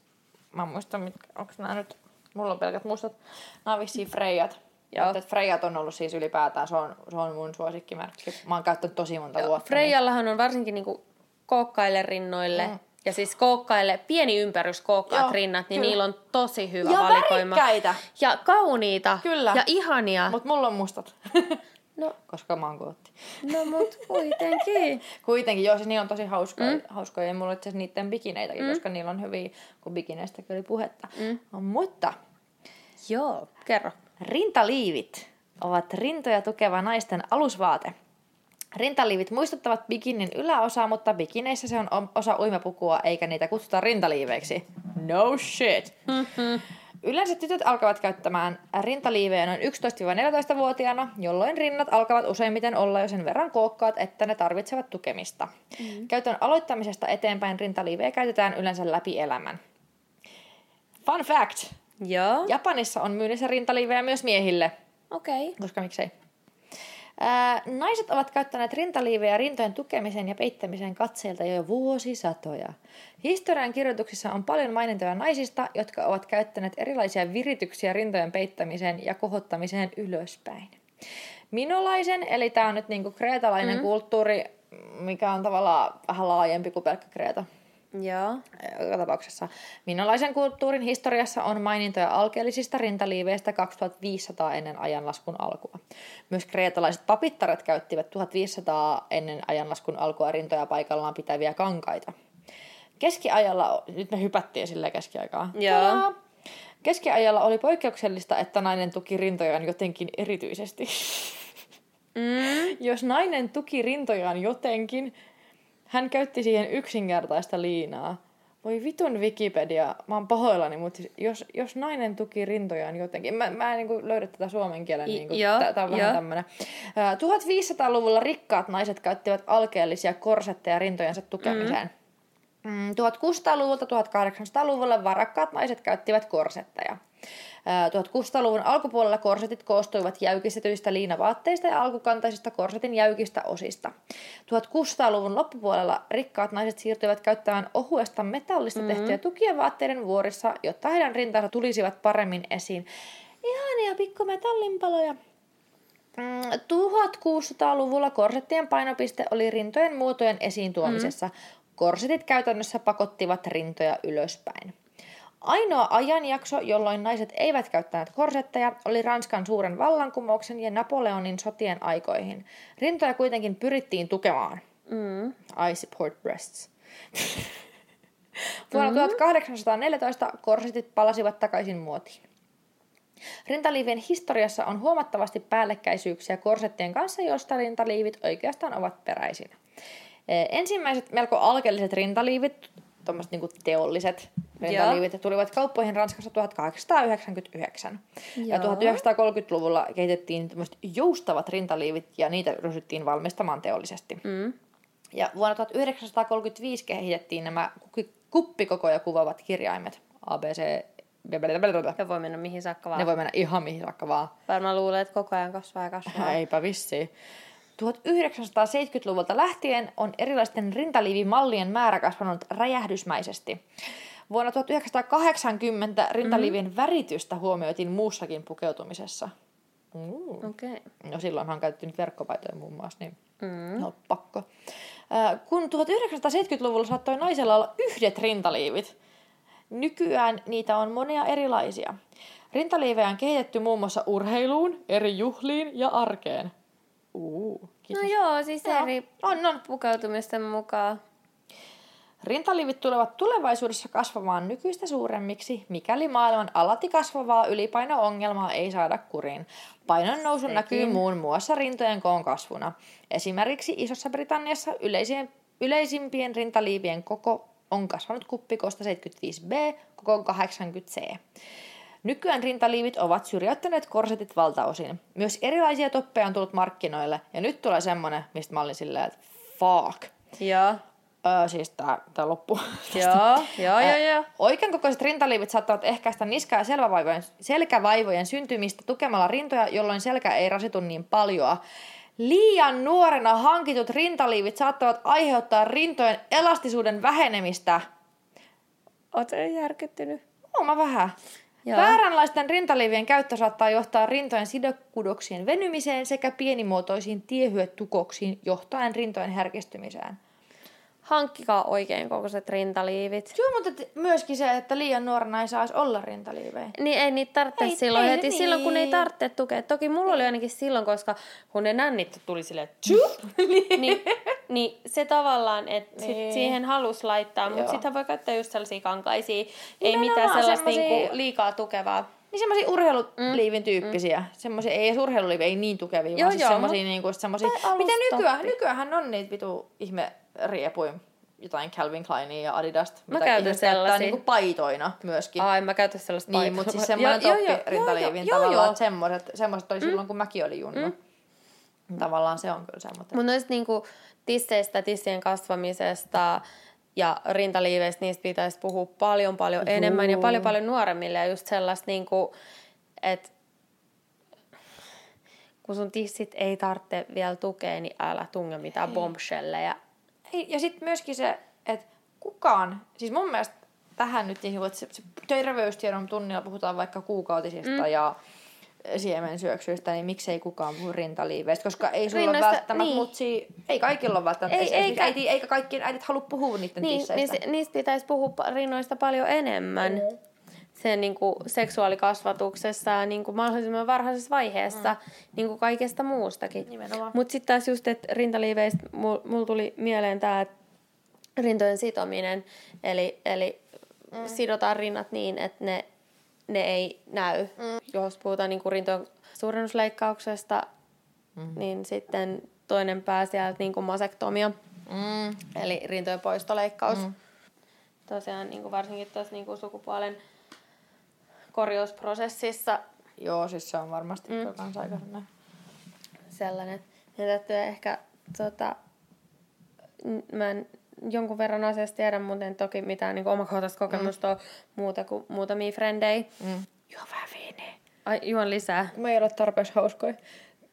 mä en muista, mitkä, onko nämä nyt, mulla on pelkät mustat, nämä on vissiin Freijat. Joo. Mutta Freijat on ollut siis ylipäätään, se on, se on mun suosikkimerkki. Mä oon käyttänyt tosi monta Joo, vuotta. Freijallahan on varsinkin niinku kookkaille rinnoille. Mm. Ja siis kookkaille, pieni ympärys kookkaat Joo, rinnat, niin kyllä. niillä on tosi hyvä Ja valikoima. värikkäitä. Ja kauniita. Kyllä. Ja ihania. Mutta mulla on mustat, [LAUGHS] No, koska mä oon kootti. no mut kuitenkin. [LAUGHS] Kuitenkin, joo, siis niillä on tosi hauskoja, mm. hauskoja ja mulla on itse asiassa niiden bikineitäkin, mm. koska niillä on hyviä, kun bikineistäkin oli puhetta. Mm. Mutta Joo, kerro. Rintaliivit ovat rintoja tukeva naisten alusvaate. Rintaliivit muistuttavat bikinin yläosaa, mutta bikineissä se on osa uimapukua, eikä niitä kutsuta rintaliiveiksi. No shit! Yleensä tytöt alkavat käyttämään rintaliivejä noin 11-14-vuotiaana, jolloin rinnat alkavat useimmiten olla jo sen verran kookkaat, että ne tarvitsevat tukemista. Mm. Käytön aloittamisesta eteenpäin rintaliivejä käytetään yleensä läpi elämän. Fun fact! Joo. Japanissa on myynnissä rintaliivejä myös miehille, Okei. Okay. koska miksei. Ää, naiset ovat käyttäneet rintaliivejä rintojen tukemiseen ja peittämiseen katseilta jo vuosisatoja. Historian kirjoituksissa on paljon mainintoja naisista, jotka ovat käyttäneet erilaisia virityksiä rintojen peittämiseen ja kohottamiseen ylöspäin. Minolaisen, eli tämä on nyt niinku kreetalainen mm. kulttuuri, mikä on tavallaan vähän laajempi kuin pelkkä Kreeta Joo. joka tapauksessa. Minolaisen kulttuurin historiassa on mainintoja alkeellisista rintaliiveistä 2500 ennen ajanlaskun alkua. Myös kreetalaiset papittaret käyttivät 1500 ennen ajanlaskun alkua rintoja paikallaan pitäviä kankaita. Keskiajalla, nyt me hypättiin sille keskiaikaa. Joo. Keskiajalla oli poikkeuksellista, että nainen tuki rintojaan jotenkin erityisesti. Mm. [LAUGHS] Jos nainen tuki rintojaan jotenkin, hän käytti siihen yksinkertaista liinaa. Voi vitun Wikipedia, mä oon pahoillani, mutta siis jos, jos nainen tuki rintojaan jotenkin, mä, mä en niin löydä tätä suomen kielen, niin kuin, joo, tää, on vähän tämmönen. Ää, 1500-luvulla rikkaat naiset käyttivät alkeellisia korsetteja rintojensa tukemiseen. Mm. 1600-luvulta 1800-luvulle varakkaat naiset käyttivät korsetteja. Ää, 1600-luvun alkupuolella korsetit koostuivat jäykistetyistä liinavaatteista ja alkukantaisista korsetin jäykistä osista. 1600-luvun loppupuolella rikkaat naiset siirtyivät käyttämään ohuesta metallista mm-hmm. tehtyjä tukia vaatteiden vuorissa, jotta heidän rintansa tulisivat paremmin esiin. Ihania pikkumetallinpaloja. Mm, 1600-luvulla korsettien painopiste oli rintojen muotojen esiin tuomisessa. Mm. Korsetit käytännössä pakottivat rintoja ylöspäin. Ainoa ajanjakso, jolloin naiset eivät käyttäneet korsetteja, oli Ranskan suuren vallankumouksen ja Napoleonin sotien aikoihin. Rintoja kuitenkin pyrittiin tukemaan. Mm. I support breasts. [LAUGHS] Vuonna 1814 korsetit palasivat takaisin muotiin. Rintaliivien historiassa on huomattavasti päällekkäisyyksiä korsettien kanssa, joista rintaliivit oikeastaan ovat peräisin. Ensimmäiset melko alkeelliset rintaliivit, tuommoiset niinku teolliset rintaliivit, tulivat kauppoihin Ranskassa 1899. Ja Joo. 1930-luvulla kehitettiin joustavat rintaliivit ja niitä ryhdyttiin valmistamaan teollisesti. Mm. Ja vuonna 1935 kehitettiin nämä ku- kuppikokoja kuvaavat kirjaimet. ABC. Ja voi mennä mihin saakka vaan. ne voi mennä ihan mihin saakka vaan. Varmaan luulee, että koko ajan kasvaa ja kasvaa. Eipä vissiin. 1970-luvulta lähtien on erilaisten rintaliivimallien määrä kasvanut räjähdysmäisesti. Vuonna 1980 rintaliivien mm-hmm. väritystä huomioitiin muussakin pukeutumisessa. Mm. Okei. Okay. No silloinhan käytettiin verkkopaitoja muun muassa, niin Mm. no pakko. Äh, kun 1970-luvulla saattoi naisella olla yhdet rintaliivit, nykyään niitä on monia erilaisia. Rintaliivejä on kehitetty muun muassa urheiluun, eri juhliin ja arkeen. Uu, No joo, siis Joo. eri On, on. pukeutumisten mukaan. Rintaliivit tulevat tulevaisuudessa kasvamaan nykyistä suuremmiksi, mikäli maailman alati kasvavaa ylipaino-ongelmaa ei saada kuriin. Painon nousu näkyy muun muassa rintojen koon kasvuna. Esimerkiksi Isossa Britanniassa yleisien, yleisimpien rintaliivien koko on kasvanut kuppikosta 75B kokoon 80C. Nykyään rintaliivit ovat syrjäyttäneet korsetit valtaosin. Myös erilaisia toppeja on tullut markkinoille, ja nyt tulee semmonen, mistä mä olin silleen, että fuck. Joo. Öö, siis tää, tää loppu. [LAUGHS] Joo, joo, joo, joo. Oikean kokoiset rintaliivit saattavat ehkäistä niska- ja selkävaivojen, selkävaivojen syntymistä tukemalla rintoja, jolloin selkä ei rasitu niin paljon. Liian nuorena hankitut rintaliivit saattavat aiheuttaa rintojen elastisuuden vähenemistä. Oletko järkyttynyt? Oon mä vähän. Joo. Vääränlaisten rintaliivien käyttö saattaa johtaa rintojen sidokudoksien venymiseen sekä pienimuotoisiin tiehyötukoksiin johtaen rintojen herkistymiseen. Hankkikaa oikein kokoiset rintaliivit. Joo, mutta myöskin se, että liian nuorena ei saisi olla rintaliivejä. Niin ei niitä tarvitse Ei- silloin ei heti, niin. silloin kun ei tarvitse tukea. Toki mulla oli ainakin silloin, koska kun ne nännit tuli silleen [LAUGHS] niin, niin se tavallaan, että Niin. siihen halus laittaa, mutta sitten voi käyttää just sellaisia kankaisia, ei mitään sellaista semmosia- niinku liikaa tukevaa. Niin semmoisia urheiluliivin tyyppisiä. Mm. Semmoisia, ei edes urheiluliivejä, ei niin tukevia, Joo, vaan siis joo, semmoisia, mut- niinku, semmosia, mitä nykyään, alustoppi. nykyään on niitä vitu ihme riepuja, jotain Calvin Kleinia ja Adidasta, Mä mitä käytän sellaisia. niinku paitoina myöskin. Ai, mä käytän sellaista Niin, paitaa. mutta siis semmoinen [LAUGHS] joo, toppi joo, rintaliivin joo, tavallaan, että semmoiset, semmoiset oli silloin, kun mäkin olin junnu. Mm. Tavallaan se on kyllä semmoinen. Mutta noista niinku tisseistä, tissien kasvamisesta ja rintaliiveistä, niistä pitäisi puhua paljon paljon Juu. enemmän ja paljon paljon nuoremmille. Ja just sellaista, niinku, että kun sun tissit ei tarvitse vielä tukea, niin älä tunge mitään bombshelleja. Ei, ja sitten myöskin se, että kukaan, siis mun mielestä tähän nyt, niin, että se, se terveystiedon tunnilla puhutaan vaikka kuukautisista mm. ja siemensyöksyistä, niin miksei kukaan puhu rintaliiveistä, koska ei sulla ole Rinnoista- välttämättä niin. mutsia, ei kaikilla ole välttämättä, Ei, ei, eikä- eikä, äiti, eikä kaikkien äidit halua puhua niiden Niin, niin tisseistä. se, niistä pitäisi puhua rinnoista paljon enemmän. Mm. Sen niin kuin, seksuaalikasvatuksessa ja niin kuin, mahdollisimman varhaisessa vaiheessa, mm. niin kuin kaikesta muustakin. Mutta sitten taas just, että rintaliiveistä mulla mul tuli mieleen tämä rintojen sitominen. Eli, eli mm. sidotaan rinnat niin, että ne, ne ei näy. Mm. Jos puhutaan niin kuin rintojen suurennusleikkauksesta, mm. niin sitten toinen pää sieltä niin kuin masektomia. Mm. Eli rintojen poistoleikkaus. Mm. Tosiaan niin kuin varsinkin tuossa niin kuin sukupuolen korjausprosessissa Joo, siis se on varmasti mm. kans aika sellainen. sellainen. Ja täytyy ehkä, tota, mä en jonkun verran asiasta tiedä, mutta en toki mitään niin omakohtaista kokemusta mm. ole muuta kuin muutamia frendejä. Mm. Juo vähän viiniä. Ai, juon lisää. Me ei ole tarpeeksi hauskoja.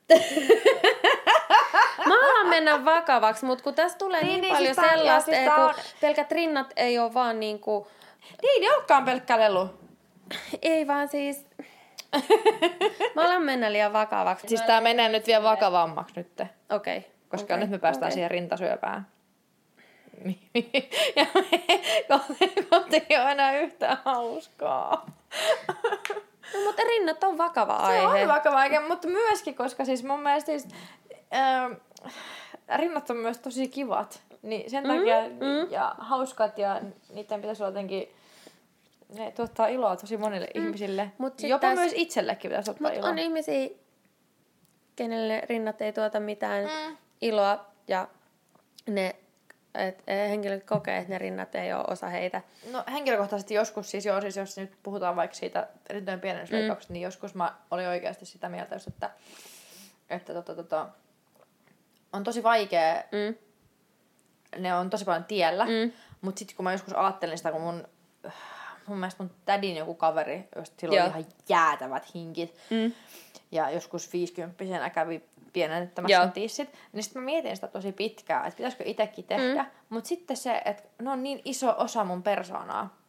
[LAUGHS] Mä alan mennä vakavaksi, mutta kun tässä tulee niin, Niin, niin, paljon siis sellaista, siis on- pelkät rinnat ei ole vaan niin kuin, Niin, ei olekaan pelkkä lelu. Ei vaan siis... [LAUGHS] Mä alan mennä liian vakavaksi. Siis tää menee nyt vielä vakavammaksi nyt. Okei. Okay. Koska nyt me päästään okay. siihen rintasyöpään. [LAUGHS] ja me [LAUGHS] kohta ei ole enää yhtään hauskaa. No, mutta rinnat on vakava Se aihe. on vakava aihe, mutta myöskin, koska siis mun mielestä siis, äh, rinnat on myös tosi kivat. Niin sen mm, takia mm. ja hauskat ja niiden pitäisi olla jotenkin, ne tuottaa iloa tosi monille mm. ihmisille. Mut Jopa taas- myös itsellekin pitäisi ottaa Mutta iloa. on ihmisiä, kenelle rinnat ei tuota mitään mm. iloa ja ne et, eh, henkilöt kokee, että ne rinnat ei ole osa heitä. No henkilökohtaisesti joskus siis joo, siis jos nyt puhutaan vaikka siitä rintojen pienennysleikkauksesta, mm. niin joskus mä olin oikeasti sitä mieltä, just, että, että tota, tota, on tosi vaikea, Mm. ne on tosi paljon tiellä, mm. Mm. mutta sitten kun mä joskus ajattelin sitä, kun mun, mun mielestä mun tädin joku kaveri, josta sillä oli Joo. ihan jäätävät hinkit, Mm. ja joskus 50 kävi pienennettämässä Joo. tissit, niin sitten mä mietin sitä tosi pitkään, että pitäisikö itsekin tehdä, mm. mutta sitten se, että ne on niin iso osa mun persoonaa,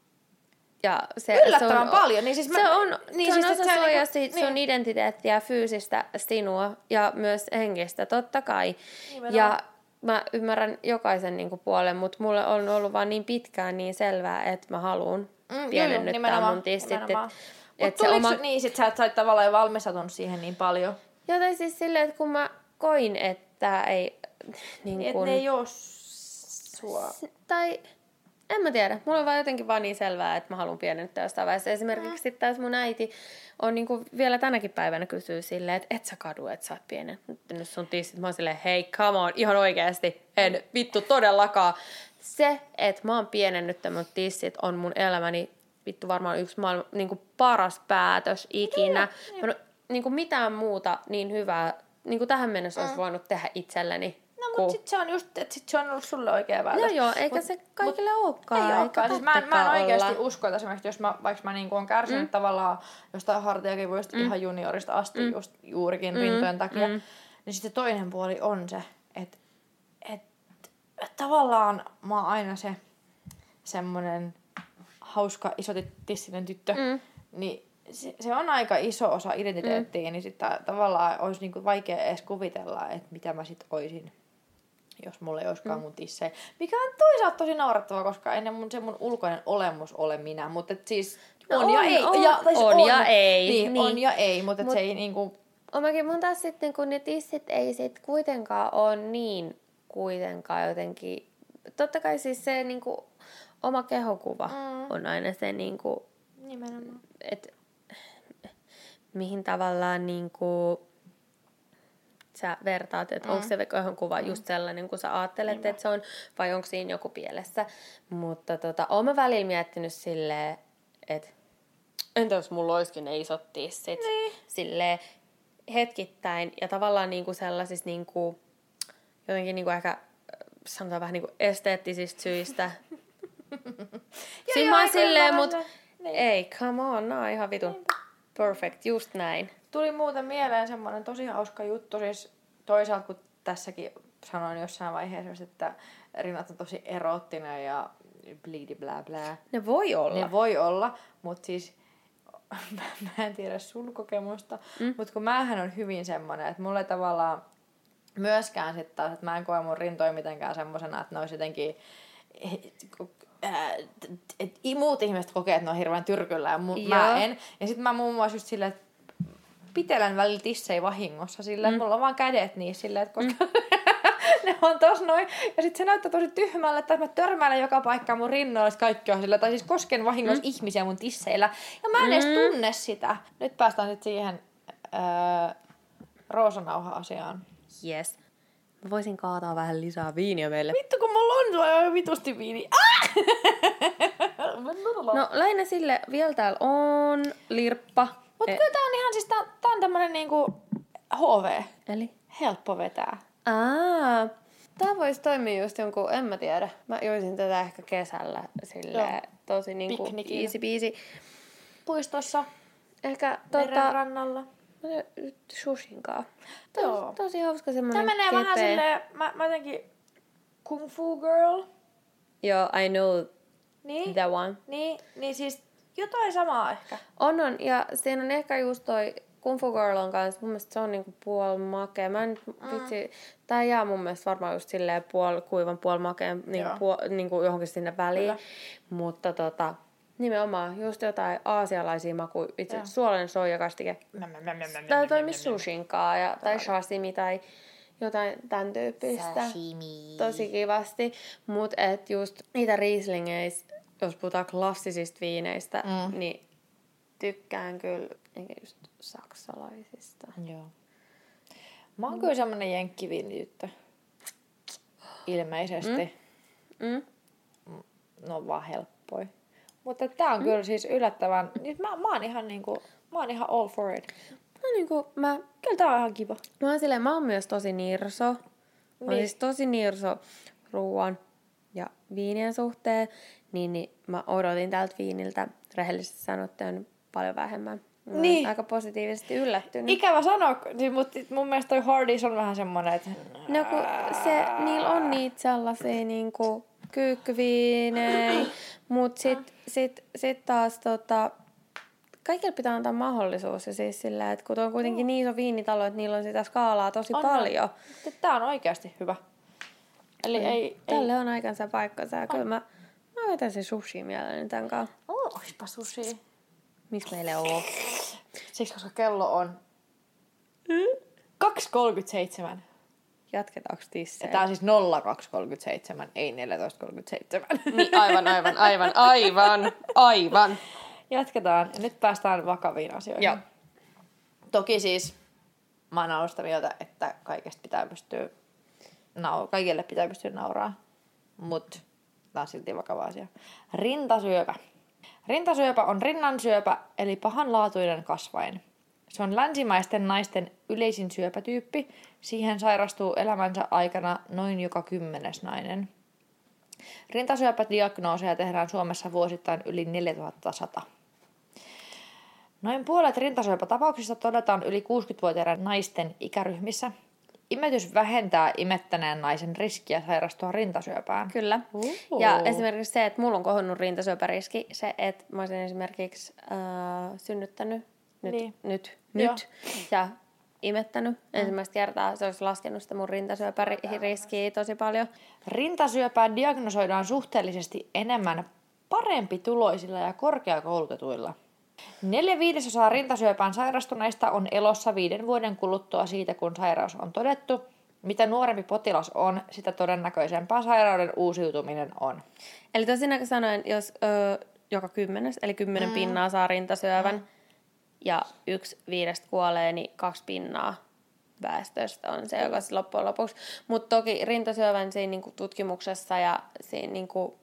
Ja se, Yllättävän se on, paljon, niin siis mä- se on, niin niin se on siis, osa on sua ja niin. sun identiteettiä, fyysistä sinua ja myös henkistä, totta kai. Nimenomaan. Ja mä ymmärrän jokaisen niinku puolen, mutta mulle on ollut vaan niin pitkään niin selvää, että mä haluan Mm, joo, joo, nimenomaan, mun tissit. nimenomaan. Et, et tuliko oma... niin, sit sä et sait tavallaan jo valmistautunut siihen niin paljon. Ja tai siis silleen, että kun mä koin, että ei... Niin Niin, kun... että ne ei oo sua. Tai en mä tiedä. Mulla on vaan jotenkin vaan niin selvää, että mä haluan pienennyttää jostain vaiheessa. Esimerkiksi mm. taas mun äiti on niinku vielä tänäkin päivänä kysyy silleen, että et sä kadu, että sä oot pienennyt sun tissit. Mä oon silleen, hei, come on, ihan oikeasti. En vittu todellakaan. Se, että mä oon pienennyt mun tissit, on mun elämäni vittu varmaan yksi maailman niinku paras päätös ikinä. Mä en oo niinku mitään muuta niin hyvää, niinku tähän mennessä olisi voinut tehdä itselleni. No mutta sit se on just, että sit se on ollut sulle oikea. No joo, eikä se kaikille olekaan. Ei olekaan. Siis mä, en- mä en oikeasti olla. usko, että esimerkiksi jos mä, vaikka mä niinku on kärsinyt mm. tavallaan jostain hartiakivuista mm. ihan juniorista asti mm. just juurikin mm. rintojen takia, mm. niin sitten se toinen puoli on se, tavallaan mä oon aina se semmonen hauska isotissinen tyttö, mm. niin se, se, on aika iso osa identiteettiä, mm. niin sitten tavallaan olisi niinku vaikea edes kuvitella, että mitä mä sit oisin jos mulla ei olisikaan mm. mun tissejä. Mikä on toisaalta tosi naurettavaa, koska ennen mun, se mun ulkoinen olemus ole minä. Mutta siis No on, ja on, ei. on. ja, tai siis On ja ei, Niin, niin. on ja ei, mutta Mut- se ei niinku... Omakin mun taas sitten, kun ne tissit ei sit kuitenkaan ole niin kuitenkaan jotenkin... Totta kai siis se niinku, oma kehokuva Mm. on aina se, niinku, Nimenomaan. että mihin tavallaan niinku, sä vertaat, että mm. onko se kehokuva mm. just sellainen, kun sä ajattelet, että se on, vai onko siinä joku pielessä. Mutta tota, oon mä välillä miettinyt silleen, että entä jos mulla olisikin ne isot tissit Niin. silleen hetkittäin ja tavallaan niinku sellaisista niinku, jotenkin niinku ehkä äh, sanotaan vähän niinku esteettisistä syistä. [LAUGHS] Siinä mä oon silleen, ymmärrän mut sen. Niin. ei, come on, nää on ihan vitun perfect, just näin. Tuli muuten mieleen semmoinen tosi hauska juttu, siis toisaalta kun tässäkin sanoin jossain vaiheessa, että rinnat on tosi eroottinen ja bleedi blää blää. Ne voi olla. Ne voi olla, mutta siis mä, [LAUGHS] mä en tiedä sun kokemusta, mm. mutta kun määhän on hyvin semmoinen, että mulle tavallaan myöskään sitten taas, että mä en koe mun rintoja mitenkään semmosena, että ne olisi jotenkin ää, et, et, muut ihmiset kokee, että ne on hirveän tyrkyllä ja mu, mä en. Ja sitten mä muun muassa just silleen, että pitelen välillä tissei vahingossa silleen, mm. että mulla on vaan kädet niissä silleen, että koska [LAUGHS] ne on tos noin. Ja sitten se näyttää tosi tyhmälle, että mä törmäilen joka paikkaan mun rinnoilla, että kaikki on sillä, tai siis kosken vahingossa mm. ihmisiä mun tisseillä. Ja mä en edes tunne sitä. Nyt päästään sitten siihen öö, roosanauha-asiaan. Yes. Mä voisin kaataa vähän lisää viiniä meille. Vittu, kun mulla on jo vitusti viini. Ah! [LAUGHS] No lähinnä sille, vielä täällä on lirppa. Mutta E- kyllä tää on ihan siis, tää, tää on tämmönen niinku HV. Eli? Helppo vetää. Aa, tää voisi toimia just jonkun, en mä tiedä. Mä joisin tätä ehkä kesällä sille Joo. tosi niinku easy peasy. Puistossa, Ehkä tota... tota, rannalla. sushinkaa. Joo. Tosi, hauska semmonen Tää menee kepeä. vähän silleen, mä, mä jotenkin kung fu girl. Joo, I know Niin, that one. niin, niin siis jotain samaa ehkä. On, on. Ja siinä on ehkä just toi Kung Fu Girl on kanssa, mun mielestä se on niinku puol makea. Mä en nyt vitsi, tää jää mun mielestä varmaan just silleen puol kuivan puol makeen niinku, puol, niinku johonkin sinne väliin. Kyllä. Mutta tota, nimenomaan just jotain aasialaisia makuja, itse Joo. suolainen soijakastike. Tai toimii sushinkaa ja, tai sashimi tai jotain tämän tyyppistä. Sashimi. Tosi kivasti. Mut et just niitä rieslingeis, jos puhutaan klassisista viineistä, Mm. niin tykkään kyllä enkä just saksalaisista. Joo. Mä oon kyllä semmonen jenkkiviinityttö. Ilmeisesti. Mm? Ne on vaan helppoi. Mutta tää on mm. kyllä siis yllättävän... Niin mä, mä oon ihan niinku... Mä oon ihan all for it. No niinku, mä, Kyllä tää on ihan kiva. mä oon silleen, mä oon myös tosi nirso. Mä oon Niin. siis tosi nirso ruoan ja viinien suhteen, niin, niin mä odotin tältä viiniltä rehellisesti sanottuna paljon vähemmän. Mä Niin. aika positiivisesti yllättynyt. Ikävä sanoa, siis, mutta mun mielestä toi Hardys on vähän semmonen, että... No kun se, niillä on niitä sellaisia niinku kyykkyviinejä, mut sit, sit, sit taas tota, kaikille pitää antaa mahdollisuus ja siis sillä, että kun on kuitenkin niin iso viinitalo, että niillä on sitä skaalaa tosi On, paljon. Mutta tää on oikeasti hyvä. Eli ei... ei... Tälle on aikansa paikkansa ja kyllä mä, mä vetäisin sushi mielelläni tän kanssa. Oh, oispa sushi. Miksi meille on? Siksi, koska kello on 2.37. Jatketaanko Ja tissejä? tää on siis 0237, ei 14.37. Niin, aivan, aivan, aivan, aivan, aivan. Jatketaan. Ja nyt päästään vakaviin asioihin. Joo. Toki siis mä oon ollut sitä mieltä, että kaikesta pitää pystyä nau- kaikille pitää pystyä nauraa. Mut tää on silti vakava asia. Rintasyöpä. Rintasyöpä on rinnansyöpä, eli pahanlaatuinen kasvain. Se on länsimaisten naisten yleisin syöpätyyppi. Siihen sairastuu elämänsä aikana noin joka kymmenes nainen. Rintasyöpädiagnooseja tehdään Suomessa vuosittain yli 4100. Noin puolet rintasyöpätapauksista todetaan yli 60-vuotiaiden naisten ikäryhmissä. Imetys vähentää imettäneen naisen riskiä sairastua rintasyöpään. Kyllä. Uhu. Ja esimerkiksi se, että mulla on kohonnut rintasyöpäriski, se, että mä olisin esimerkiksi äh, synnyttänyt nyt, Niin. nyt, Joo. nyt ja imettänyt mm. ensimmäistä kertaa, se olisi laskenut sitä mun rintasyöpäriskiä tosi paljon. Rintasyöpää diagnosoidaan suhteellisesti enemmän parempi tuloisilla ja korkeakoulutetuilla. Neljä viidesosaa rintasyöpään sairastuneista on elossa viiden vuoden kuluttua siitä, kun sairaus on todettu. Mitä nuorempi potilas on, sitä todennäköisempää sairauden uusiutuminen on. Eli tosin sanoen, jos ö, joka kymmenes, eli kymmenen mm. pinnaa saa rintasyövän mm. Ja yksi viidestä kuolee, niin kaksi pinnaa väestöstä on se, joka se loppujen lopuksi. Mutta toki rintasyövän siinä niinku tutkimuksessa ja siinä niinku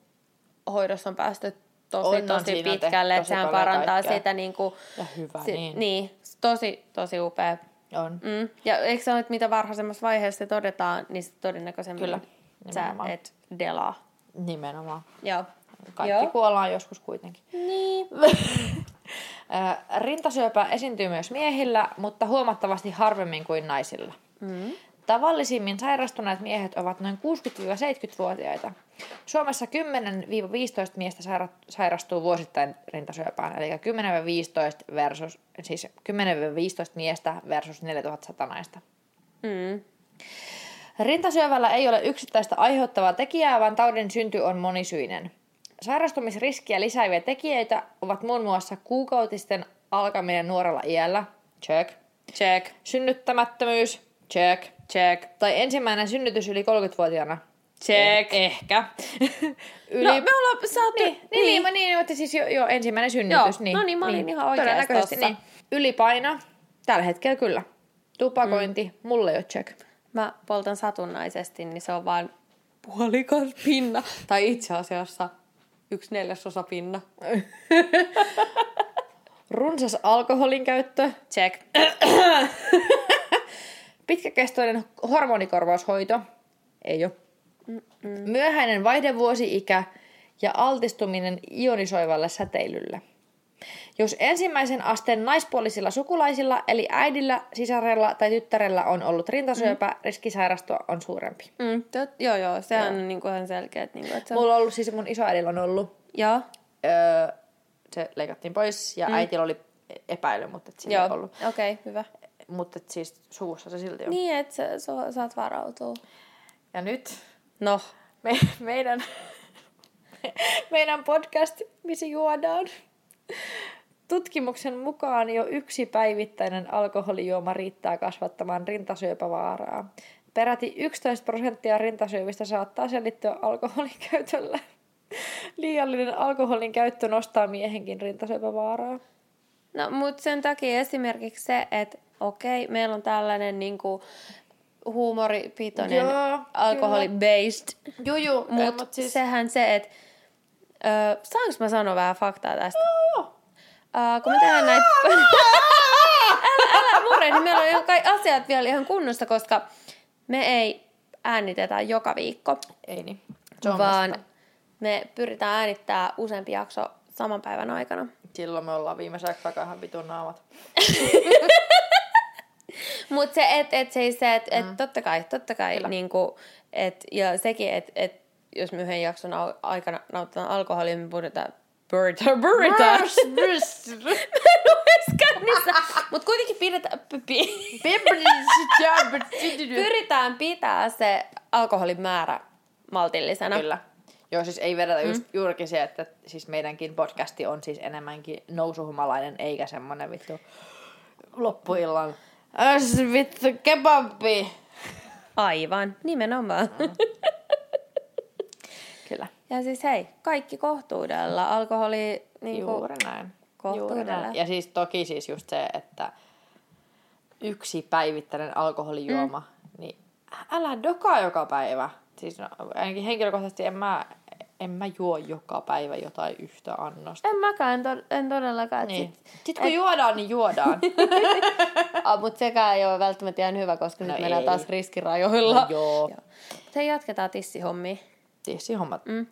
hoidossa on päästy tosi, On, tosi on pitkälle, että sehän parantaa kaikkea. sitä niinku, Ja hyvä si- niin. niin. tosi, tosi upea. On. Mm. Ja eikö se ole, että mitä varhaisemmassa vaiheessa se todetaan, niin se todennäköisemmin Kyllä, sä et delaa. Nimenomaan. Joo. Kaikki Joo. kuollaan joskus kuitenkin. Niin. [LAUGHS] Rintasyöpä esiintyy myös miehillä, mutta huomattavasti harvemmin kuin naisilla. Mm. Tavallisimmin sairastuneet miehet ovat noin 60-70-vuotiaita. Suomessa 10-15 miestä saira- sairastuu vuosittain rintasyöpään, eli 10-15 versus, siis 10-15 miestä versus 4100 naista. Mm. Rintasyövällä ei ole yksittäistä aiheuttavaa tekijää, vaan taudin synty on monisyinen. Sairastumisriskiä lisääviä tekijöitä ovat muun muassa kuukautisten alkaminen nuorella iällä, check. Check. Synnyttämättömyys, check. Check. Tai ensimmäinen synnytys yli 30-vuotiaana. Check. Eh, ehkä. Yli... [LAUGHS] No, me ollaan saatu... Niin, niin, niin, niin, niin, mutta siis jo, jo ensimmäinen synnytys. Joo, niin, no niin, mä olin ihan oikeassa. Niin. Ylipaino, tällä hetkellä kyllä. Tupakointi, mm. mulle ei ole check. Mä poltan satunnaisesti, niin se on vaan puolikas pinna. Tai itse asiassa yksi neljäsosa pinna. [LAUGHS] Runsas alkoholin käyttö, Check. [COUGHS] pitkäkestoinen hormonikorvaushoito, ei ole. Myöhäinen vaihdevuosi-ikä ja altistuminen ionisoivalle säteilylle. Jos ensimmäisen asteen naispuolisilla sukulaisilla, eli äidillä, sisarella tai tyttärellä on ollut rintasyöpä, mm. riski sairastua on suurempi. Mm, tot, joo, joo, sehän joo. on niinku ihan selkeä. että Niinku, että se on... Mulla on ollut siis mun isoäidillä on ollut, Joo, öö, se leikattiin pois ja mm. äitillä oli epäily, mutta et sillä joo. ei ollut. okei, okay, hyvä. Mutta et siis suvussa se silti on. Niin, että sä, sä, saat varautua. Ja nyt No, me, meidän, [LAUGHS] meidän podcast, missä juodaan. Tutkimuksen mukaan jo yksi päivittäinen alkoholijuoma riittää kasvattamaan rintasyöpävaaraa. Peräti 11 prosenttia rintasyövistä saattaa selittyä alkoholin käytöllä. Liiallinen alkoholin käyttö nostaa miehenkin rintasyöpävaaraa. no mutta sen takia esimerkiksi se, että okei, meillä on tällainen niinku huumoripitoinen Joo, alkoholi-based Juu, juu, Mutta mut siis... sehän se, että... Öö, saanko mä sanoa vähän faktaa tästä? Joo. Öö, kun me tehdään näitä... [LAUGHS] älä, älä murehdi, meillä on kai asiat vielä ihan kunnossa, koska me ei äänitetä joka viikko, Ei niin. Se on vaan vasta. me pyritään äänittää useampi jakso saman päivän aikana. Silloin me ollaan viime saakka ihan vitun naamat. [LAUGHS] Mutta se, että et, siis se, että et, totta kai, totta kai, niinku, et, ja sekin, että et, jos me yhden jakson aikana nauttaa alkoholia, me puhutaan Pyritään, pyritään. Kännissä. Mutta kuitenkin pidetään, [LAUGHS] pyritään pitää se alkoholin määrä maltillisena. Kyllä. Joo, siis ei vedetä just juurikin se, että siis meidänkin podcasti on siis enemmänkin nousuhumalainen, eikä semmonen vittu loppuillan Äs vittu kebabbi. Aivan, nimenomaan. Kyllä. Ja siis hei, kaikki kohtuudella. Alkoholi niin Juuri näin. Juuri kohtuudella. näin. Ja siis toki siis just se, että yksi päivittäinen alkoholijuoma, mm. niin älä dokaa joka päivä. Siis no, ainakin henkilökohtaisesti en mä En mä juo joka päivä jotain yhtä annosta. En mäkään, en, to- en todellakaan. Niin. Sit, Sitten kun juodaan, niin juodaan. [LAUGHS] ah, mutta sekään ei ole välttämättä ihan hyvä, koska No sitten mennään taas riskirajoilla. No joo. Se jatketaan tissihommia. Tissihommat. Mm.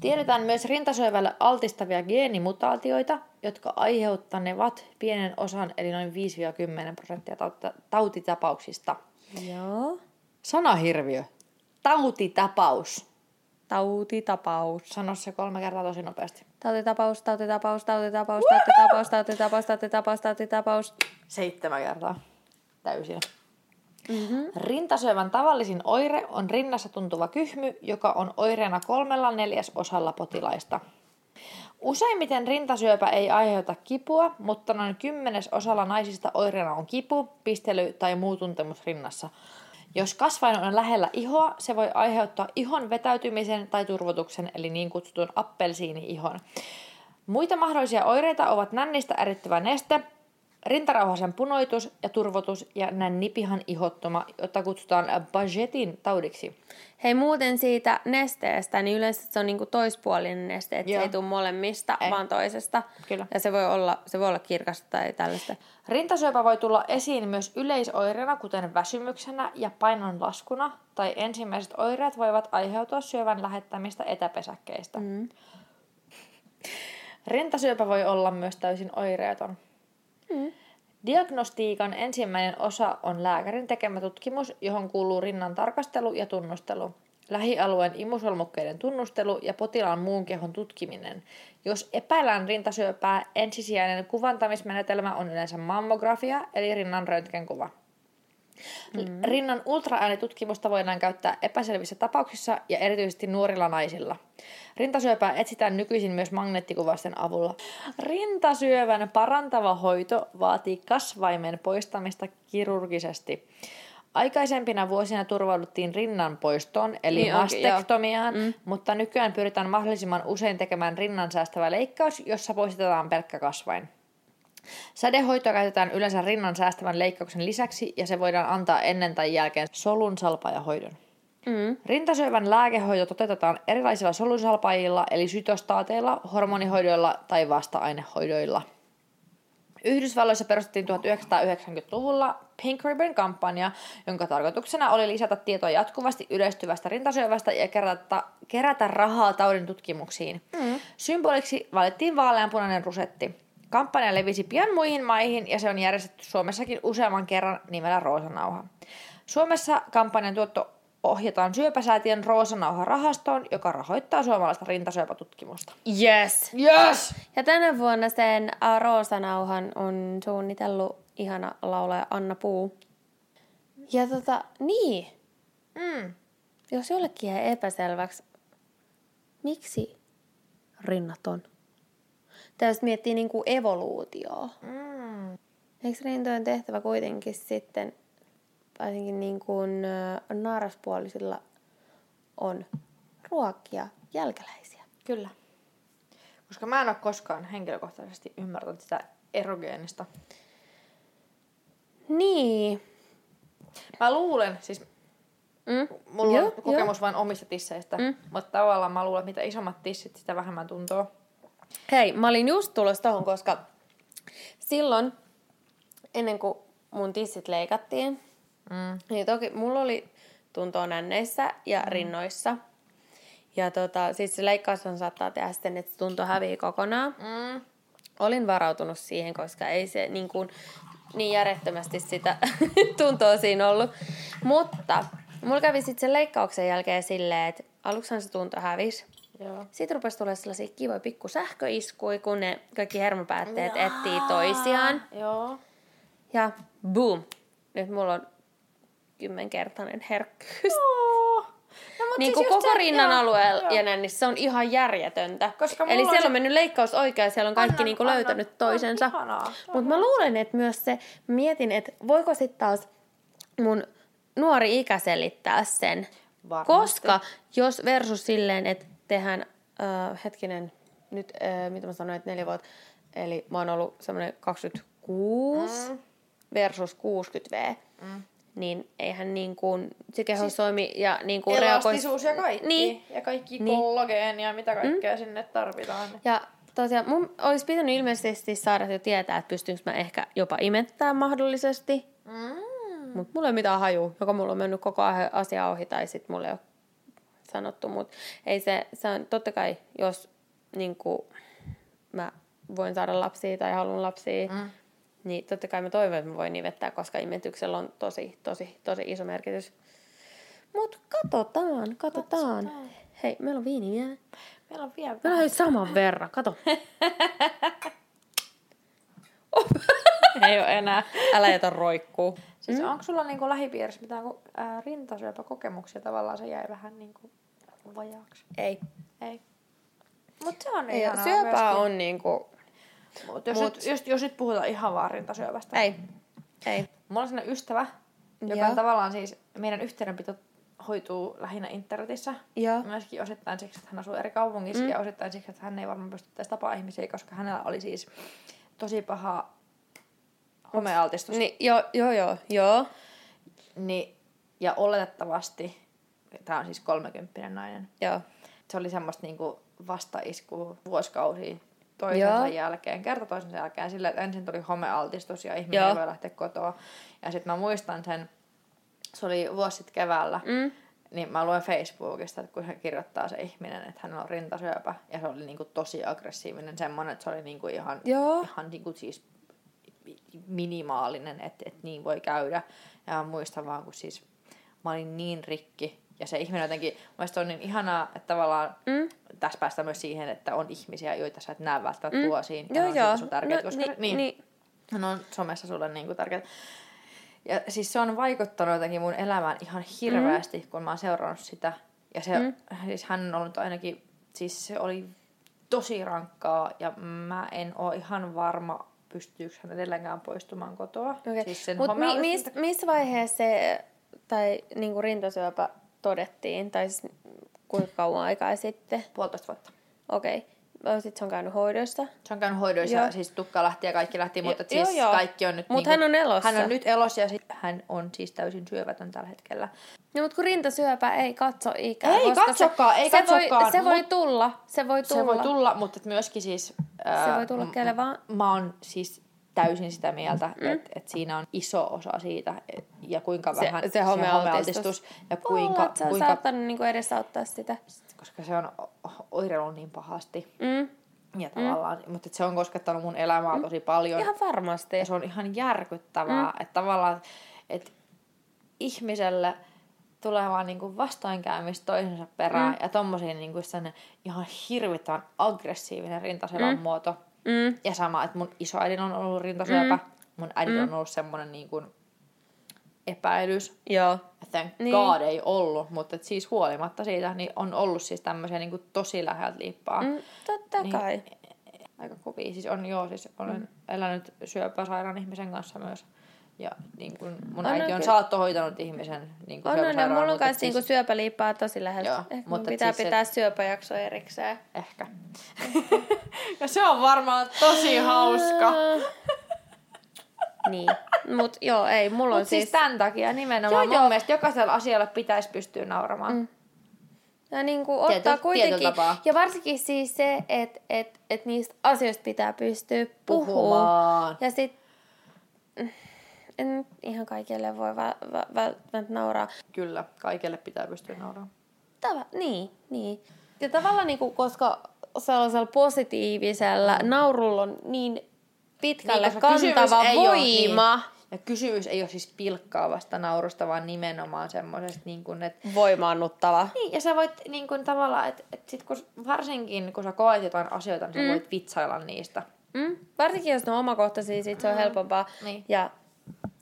Tiedetään myös rintasyövälle altistavia geenimutaatioita, jotka aiheuttanevat pienen osan, eli noin 5-10 prosenttia tauti- tautitapauksista. Joo. Sanahirviö. Tautitapaus. Tautitapaus. Sano se kolme kertaa tosi nopeasti. Tautitapaus, tautitapaus, tautitapaus, tautitapaus, tautitapaus, tautitapaus, tautitapaus. Seitsemän kertaa. Täysin. Mm-hmm. Rintasyövän tavallisin oire on rinnassa tuntuva kyhmy, joka on oireena kolmella neljäsosalla potilaista. Useimmiten rintasyöpä ei aiheuta kipua, mutta noin kymmenesosalla naisista oireena on kipu, pistely tai muu tuntemus rinnassa. Jos kasvain on lähellä ihoa, se voi aiheuttaa ihon vetäytymisen tai turvotuksen, eli niin kutsutun appelsiini-ihon. Muita mahdollisia oireita ovat nännistä erittyvä neste, rintarauhasen punoitus ja turvotus ja nännipihan ihottuma, jota kutsutaan Bajetin taudiksi. Hei muuten siitä nesteestä, niin yleensä se on niinku toispuolinen neste, että se Joo. ei tule molemmista, Ei. vaan toisesta. Kyllä. Ja se voi olla, se voi olla kirkasta tai tällaista. Rintasyöpä voi tulla esiin myös yleisoireena, kuten väsymyksenä ja painonlaskuna, tai ensimmäiset oireet voivat aiheutua syövän lähettämistä etäpesäkkeistä. Mm. Rintasyöpä voi olla myös täysin oireeton. Mm. Diagnostiikan ensimmäinen osa on lääkärin tekemä tutkimus, johon kuuluu rinnan tarkastelu ja tunnustelu, lähialueen imusolmukkeiden tunnustelu ja potilaan muun kehon tutkiminen. Jos epäillään rintasyöpää, ensisijainen kuvantamismenetelmä on yleensä mammografia, eli rinnan röntgenkuva. Mm. Rinnan ultraäänitutkimusta voidaan käyttää epäselvissä tapauksissa ja erityisesti nuorilla naisilla. Rintasyöpää etsitään nykyisin myös magneettikuvausten avulla. Rintasyövän parantava hoito vaatii kasvaimen poistamista kirurgisesti. Aikaisempina vuosina turvauduttiin rinnan poistoon, eli Niin mastektomiaan, mm. mutta nykyään pyritään mahdollisimman usein tekemään rinnan säästävä leikkaus, jossa poistetaan pelkkä kasvain. Sädehoitoa käytetään yleensä rinnan säästävän leikkauksen lisäksi ja se voidaan antaa ennen tai jälkeen solun salpaajahoidon. Mm. Rintasyövän lääkehoito toteutetaan erilaisilla solunsalpaajilla eli sytostaateilla, hormonihoidoilla tai vasta-ainehoidoilla. Yhdysvalloissa perustettiin 1990-luvulla Pink Ribbon-kampanja, jonka tarkoituksena oli lisätä tietoa jatkuvasti yleistyvästä rintasyövästä ja kerätä, kerätä rahaa taudin tutkimuksiin. Mm. Symboliksi valittiin vaaleanpunainen rusetti. Kampanja levisi pian muihin maihin ja se on järjestetty Suomessakin useamman kerran nimellä Roosanauha. Suomessa kampanjan tuotto ohjataan syöpäsäätiön Roosanauha-rahastoon, joka rahoittaa suomalaista rintasyöpätutkimusta. Yes! Yes! Ja tänä vuonna sen Roosanauhan on suunnitellut ihana laulaja Anna Puu. Ja tota, niin, Mm. jos jollekin jäi epäselväksi, miksi rinnat on? Täytyy miettiä niin kuin evoluutioa. Mm. Eikö rintojen tehtävä kuitenkin sitten, varsinkin niin kuin naaraspuolisilla, on ruokkia jälkeläisiä? Kyllä. Koska mä en ole koskaan henkilökohtaisesti ymmärtänyt sitä erogeenista. Niin. Mä luulen, siis Mm. mulla Joo, on kokemus vain omista tisseistä, Mm. mutta tavallaan mä luulen, että mitä isommat tissit, sitä vähemmän tuntuu. Hei, mä olin just tulossa tohon, koska silloin, ennen kuin mun tissit leikattiin, Mm. niin toki mulla oli tuntoa nänneissä ja rinnoissa. Ja tota, siis se leikkaushan saattaa tehdä sitten, että se tunto hävii kokonaan. Mm. Olin varautunut siihen, koska ei se niin, kuin, niin järjettömästi sitä [LAUGHS] tuntoa siinä ollut. Mutta mulla kävi sitten sen leikkauksen jälkeen silleen, että aluksihan se tunto hävisi. Joo. Sitten rupesi tulla sellaisia kivoja pikku sähköiskuja, kun ne kaikki hermopäätteet etsii toisiaan. Joo. Ja boom! Nyt mulla on kymmenkertainen herkkyys. Oh. No, Niin siis koko se- rinnan joo, alueella joo. ja näin, niin se on ihan järjetöntä. Koska Eli mulla on siellä se- on mennyt leikkaus oikein ja siellä on kaikki Annan- niin kuin annan- löytänyt toisensa. Mutta mä luulen, että myös se, mietin, että voiko sitten taas mun nuori ikä selittää sen. Varmasti. Koska jos versus silleen, että tehdään, äh, hetkinen, nyt äh, mitä mä sanoin, että neljä vuotta, eli mä oon ollut semmoinen 26 Mm. versus 60 V, Mm. niin eihän niin kuin se kehosoimi ja niin kuin. Elastisuus ja kaikki. Niin. Ja kaikki Niin. kollageenia, mitä kaikkea mm. sinne tarvitaan. Ja tosiaan mun olisi pitänyt ilmeisesti saada jo tietää, että pystynkö mä ehkä jopa imettämään mahdollisesti. Mm. Mutta mulla ei ole mitään haju, joka mulla on mennyt koko ajan asia ohi tai sitten mulle ei ole sanottu. Mutta ei se, se on totta kai, jos niin kuin, mä voin saada lapsia tai haluan lapsia, Mm. niin totta kai mä toivon, että mä voin imettää, koska imetyksellä on tosi, tosi, tosi iso merkitys. Mutta katsotaan, katsotaan. Katsotaan. Hei, meillä on viini vielä. Meillä on vielä Meillä on saman verran, kato. [LAUGHS] Ei ole enää. Älä jätä roikkuu. Siis mm. onko sulla niinku lähipiirissä mitään ää, rintasyöpäkokemuksia? Tavallaan se jäi vähän niinku vajaaksi. Ei. Ei. Mutta se on Ei ihanaa syöpää myöskin. on niinku... Mut jos, Mut- Nyt, jos, jos nyt puhutaan ihan vaan rintasyöpästä. Ei. Ei. Mulla on sellainen ystävä, joka Joo. tavallaan siis, meidän yhteydenpito hoituu lähinnä internetissä. Joo. Myöskin osittain siksi, että hän asuu eri kaupungissa mm. ja osittain siksi, että hän ei varmaan pysty edes tapaa ihmisiä, koska hänellä oli siis tosi paha homealtistus. Niin, joo, joo, joo, joo. Niin, ja oletettavasti, tämä on siis kolmekymppinen nainen, Joo. se oli semmoista niinku vastaiskua vuosikausia toisensa Joo. jälkeen, kerta toisensa jälkeen, sillä että ensin tuli homealtistus ja ihminen Joo. ei voi lähteä kotoa. Ja sitten mä muistan sen, se oli vuosi sitten keväällä, Mm. niin mä luen Facebookista, että kun hän kirjoittaa se ihminen, että hänellä on rintasyöpä, ja se oli niinku tosi aggressiivinen semmoinen, että se oli niinku ihan, Joo. ihan niinku siis minimaalinen, että, että niin voi käydä. Ja mä muistan vaan, kun siis mä olin niin rikki, ja se ihminen jotenkin, mielestäni on niin ihanaa, että tavallaan Mm. tässä päästään myös siihen, että on ihmisiä, joita sä et näe välttämättä mm. vuosiin, ja Joo, ne on joo. sun tärkeät, No, koska niin, niin, niin. ne on somessa sulle niin kuin tärkeät. Ja siis se on vaikuttanut jotenkin mun elämään ihan hirveästi, mm. kun mä oon seurannut sitä. Ja se, mm. siis hän on ollut ainakin, siis se oli tosi rankkaa ja mä en oo ihan varma, pystyykö hän edelleenkään poistumaan kotoa. Okay. Siis Mutta mi, homealtistus- missä mis vaiheessa se, tai niinku rintasyöpä todettiin, tai siis kuinka kauan aikaa sitten? Puolitoista vuotta. Okei. Okay. Sitten se on käynyt hoidossa. Se on käynyt hoidoissa, Joo. siis tukka lähti ja kaikki lähti, mutta joo, siis joo. kaikki on nyt... Mut niinku- hän on elossa. Hän on nyt elossa ja sit hän on siis täysin syövätön tällä hetkellä. No, mutta kun rintasyöpä ei katso ikää. Ei koska katsokaan, se, ei se katsokaan, Voi, se voi tulla, se voi tulla. Se voi tulla, mutta myöskin siis... ää, voi tulla kelle vaan. Mä oon siis täysin sitä mieltä, mm. että et siinä on iso osa siitä, et, ja kuinka Se- vähän se homealtistus. ja Voi olla, kuinka, että se on kuinka saattanut niinku edesauttaa sitä. koska se on oireillut niin pahasti. Mm. Ja tavallaan, mm. mutta se on koskettanut mun elämää tosi paljon. Ihan varmasti. Ja se on ihan järkyttävää, mm. että tavallaan, että ihmiselle tulee vaan niinku vastoinkäymistä toisensa perään mm. ja tommosia niinku ihan hirvittävän aggressiivinen rintasyövän mm. muoto. Mm. Ja sama, että mun isoäidin on ollut rintasyöpä, mm. mun äidin mm. on ollut semmoinen niinku epäilys. Joo. Thank Niin. niin. God ei ollut, mutta et siis huolimatta siitä niin on ollut siis tämmöisiä niinku tosi läheltä liippaa. Mm, totta Niin. kai. Aika kovia. Siis on joo, siis olen mm. elänyt syöpäsairaan ihmisen kanssa myös. Ja niin kun mun On, äiti on on saattohoitanut ihmisen niin On, on, ja syöpäsairaan. mulla on mutta myös siis... niinku syöpäliippaa tosi läheltä. Joo, Ehkä mutta pitää siis se- pitää syöpäjakso erikseen. Ehkä. [LAUGHS] ja se on varmaan tosi hauska. niin. Mut joo, ei, mulla on Mutta siis siis... tämän takia nimenomaan Joo, mun joo. mielestä jokaisella asialla pitäisi pystyä nauramaan. Mm. Ja niin kuin ottaa Tietyllä- kuitenkin, tietyllä ja varsinkin siis se, että et, et niistä asioista pitää pystyä puhumaan. Puhumaan. Ja sit, en ihan kaikille voi vä- vä- välttämättä nauraa. Kyllä, kaikelle pitää pystyä nauramaan. Tava, niin, niin. Ja tavallaan niinku, koska sellaisella positiivisella naurulla on niin pitkälle Niin, kantava oo- voima. niin. Ja kysymys ei ole siis pilkkaavasta naurusta, vaan nimenomaan semmoisesta, niin kuin, että Voimaannuttava. Niin, ja sä voit niin kuin, tavallaan, että et sit kun, varsinkin kun sä koet jotain asioita, niin sä Mm. voit vitsailla niistä. Mm? Varsinkin jos ne on omakohtaisia, sit se on helpompaa. Niin. Ja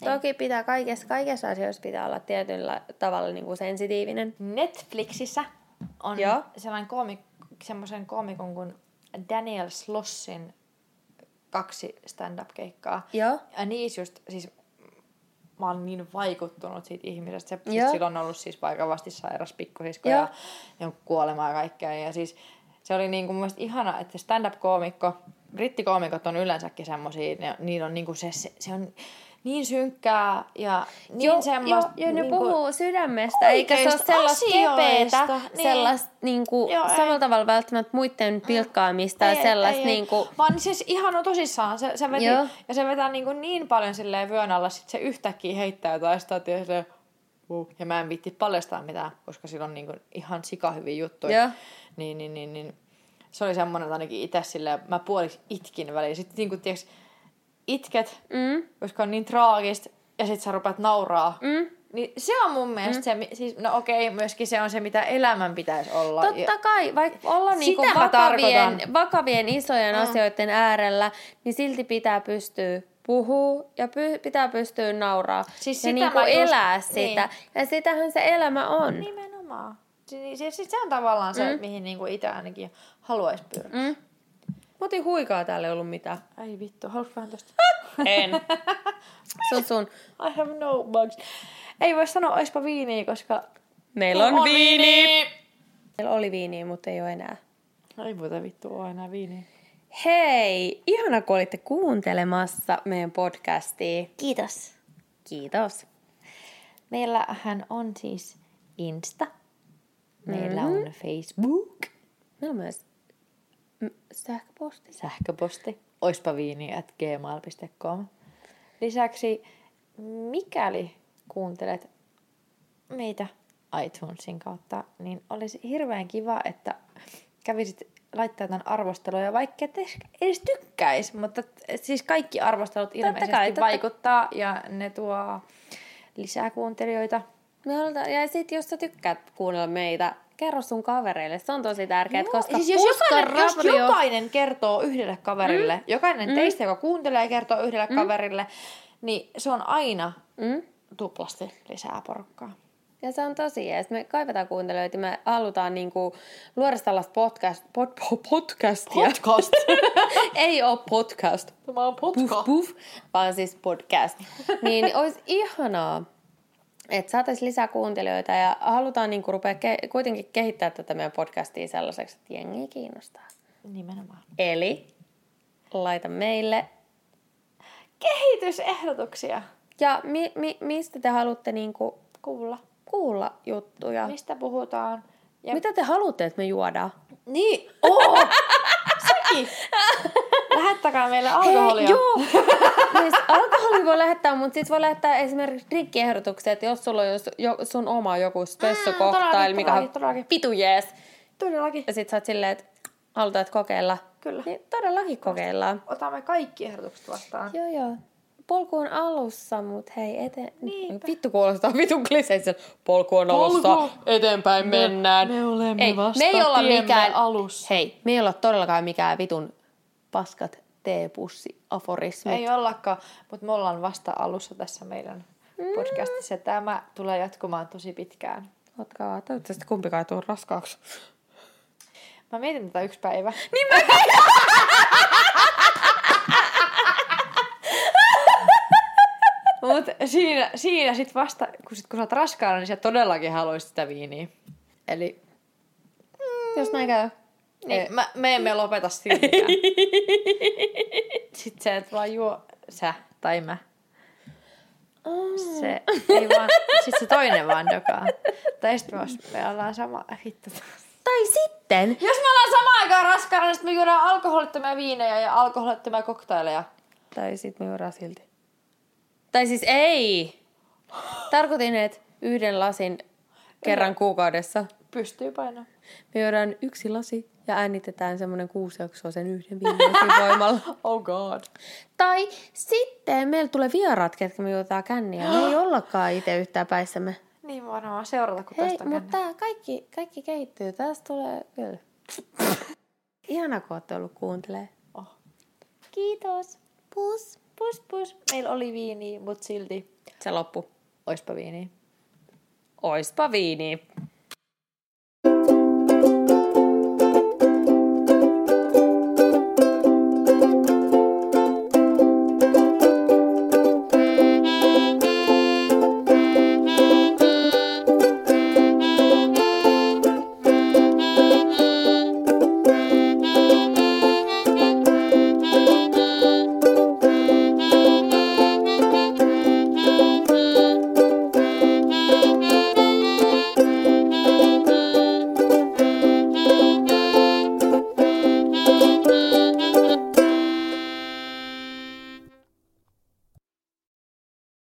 toki pitää kaikessa, kaikessa asioissa pitää olla tietyllä tavalla niin kuin sensitiivinen. Netflixissä on Joo. sellainen koomik, semmoisen koomikon kuin Daniel Slossin kaksi stand-up-keikkaa. Joo. Ja niissä just, siis mä oon niin vaikuttunut siitä ihmisestä. Se Joo. siis silloin on ollut siis vakavasti sairas pikkusisko Joo. ja, ja kuolema ja kaikkea. Ja siis se oli niin kuin mun mielestä ihana, että stand-up-koomikko, brittikoomikot on yleensäkin semmosia, ne, niillä on niin kuin se, se, se on niin synkkää ja niin Joo, semmoista... jo, jo, ne niinku- puhuu sydämestä, eikä se ole sellaista kepeetä, niin. sellaista niinku, Joo, ei. samalla tavalla välttämättä muiden pilkkaamista ja sellaista ei, ei. niinku, Vaan siis ihan on tosissaan. Se, se veti, Joo. ja se vetää niin, kuin niin paljon silleen vyön alla, sit se yhtäkkiä heittää jotain se, uh, ja mä en viitti paljastaa mitään, koska sillä on niin kuin ihan sikahyviä juttuja. Joo. Niin, niin, niin, niin. Se oli semmoinen, että ainakin itse silleen, mä puoliksi itkin väliin. Sitten niin kuin, tiiäks, itket, mm, koska on niin traagista, ja sit sä rupeat nauraa. mm. Niin se on mun mielestä mm. se, siis, no okei, myöskin se on se, mitä elämän pitäisi olla. Totta kai, vaikka Sitä niinku vakavien, vakavien isojen Mm. asioiden äärellä, niin silti pitää pystyä puhua ja py, pitää pystyä nauraa Siis ja sitä niinku mä just- elää sitä. niin. Ja sitähän se elämä on. Nimenomaan. Se, se, se, se on tavallaan se, Mm. mihin niinku itse ainakin haluaisi pyrkiä. Mm. Mä otin huikaa täällä ei ollut mitään. Ai vittu, haluatko vähän tosta? [LAUGHS] En. [LAUGHS] Se on sun. I have no bugs. Ei voi sanoa oispa viiniä, koska... Meillä on, viini. Meillä oli viiniä, mutta ei ole enää. Ei muuta vittu ole enää viiniä. Hei, ihana kun olitte kuuntelemassa meidän podcastia. Kiitos. Kiitos. Meillähän on siis Insta. Meillä Mhm. on Facebook. Meillä on myös sähköposti. Sähköposti. Oispa viini at gmail.com. Lisäksi, mikäli kuuntelet meitä iTunesin kautta, niin olisi hirveän kiva, että kävisit laittaa tämän arvosteluja, vaikka et edes- edes tykkäis, mutta siis kaikki arvostelut ilmeisesti kai, totta- vaikuttaa ja ne tuo lisää kuuntelijoita. Me halutaan, ja sit jos sä tykkäät kuunnella meitä, kerro sun kavereille. Se on tosi tärkeää, Joo, koska siis jos jokainen, jos jokainen kertoo yhdelle kaverille, mm. jokainen mm. teistä, joka kuuntelee, kertoo yhdelle mm. kaverille, niin se on aina Mm? tuplasti lisää porukkaa. Ja se on tosi jees. Me kaivetaan kuuntelijoita. Me halutaan niinku luoda tällaista podcast, pod, pod, podcastia. Podcast. [LAUGHS] Ei ole podcast. Tämä on Puff, podcast. puff, vaan siis podcast. [LAUGHS] niin olisi ihanaa, että saataisiin lisää kuuntelijoita ja halutaan niinku rupea ke- kuitenkin kehittää tätä meidän podcastia sellaiseksi, että jengi kiinnostaa. Nimenomaan. Eli laita meille. Kehitysehdotuksia. Ja mi- mi- mistä te haluatte niinku Kuulla. kuulla juttuja? Mistä puhutaan? Ja... Mitä te haluatte, että me juodaan? Niin, oo! [LAUGHS] Sekin! [LAUGHS] Lähettäkää meille alkoholia. Hei, joo! [LAUGHS] siis alkoholi voi lähettää, mutta sitten voi lähettää esimerkiksi drinkkiehdotuksia, että jos sulla on jos, jo, sun oma joku spessokoktail, todellakin, mikä on pitu jees. Todellakin. Ja sit sä oot silleen, että halutaan että kokeilla. Kyllä. Niin todellakin kokeillaan. Otamme kaikki ehdotukset vastaan. Joo, joo. Polku on alussa, mut hei, ete... Niinpä. Vittu kuulostaa vitun kliseisen. Polku on alussa, Polku. eteenpäin Me- mennään. me olemme ei, vasta me ei olla mikään... alussa. Hei, me ei olla todellakaan mikään vitun paskat teepussi aforismit. Ei ollakaan, mutta me ollaan vasta alussa tässä meidän podcastissa. Tämä tulee jatkumaan tosi pitkään. Otkaa, toivottavasti kumpikaan ei tule raskaaksi. Mä mietin tätä yksi päivä. [LAUGHS] Niin mä Mut siinä, siinä sit vasta, kun, sit, kun sä oot raskaana, niin sä todellakin haluaisit sitä viiniä. Eli Jos näin käy. Niin, mä, me emme lopeta siltikään. [LAUGHS] Sitten sä et vaan juo, sä tai mä. Se ei vaan, sit se toinen vaan dokaa. Tai sit me, ollaan sama, hitto. Tai sitten, Jos me ollaan samaan aikaan raskaana, niin sit me juodaan alkoholittomia viinejä ja alkoholittomia koktaileja. tai sitten me juodaan silti. Tai siis ei. Tarkoitin, että yhden lasin kerran kuukaudessa. Pystyy painaa. Me juodaan yksi lasi ja äänitetään semmoinen kuusi jaksoa sen yhden viimeisen voimalla. [LAUGHS] Oh god. Tai sitten meillä tulee vieraat, ketkä me juotaan känniä. Me ei [GASPS] ollakaan itse yhtään päissämme. Niin vaan seurata, kun Hei, tästä on mutta kaikki, kaikki kehittyy. Tästä tulee kyllä. [LAUGHS] Ihana, kun olette ollut kuuntelee. Oh. Kiitos. Pus. Pus pus. Meillä oli viiniä, mut silti Se loppu. oispa viiniä. Oispa viini.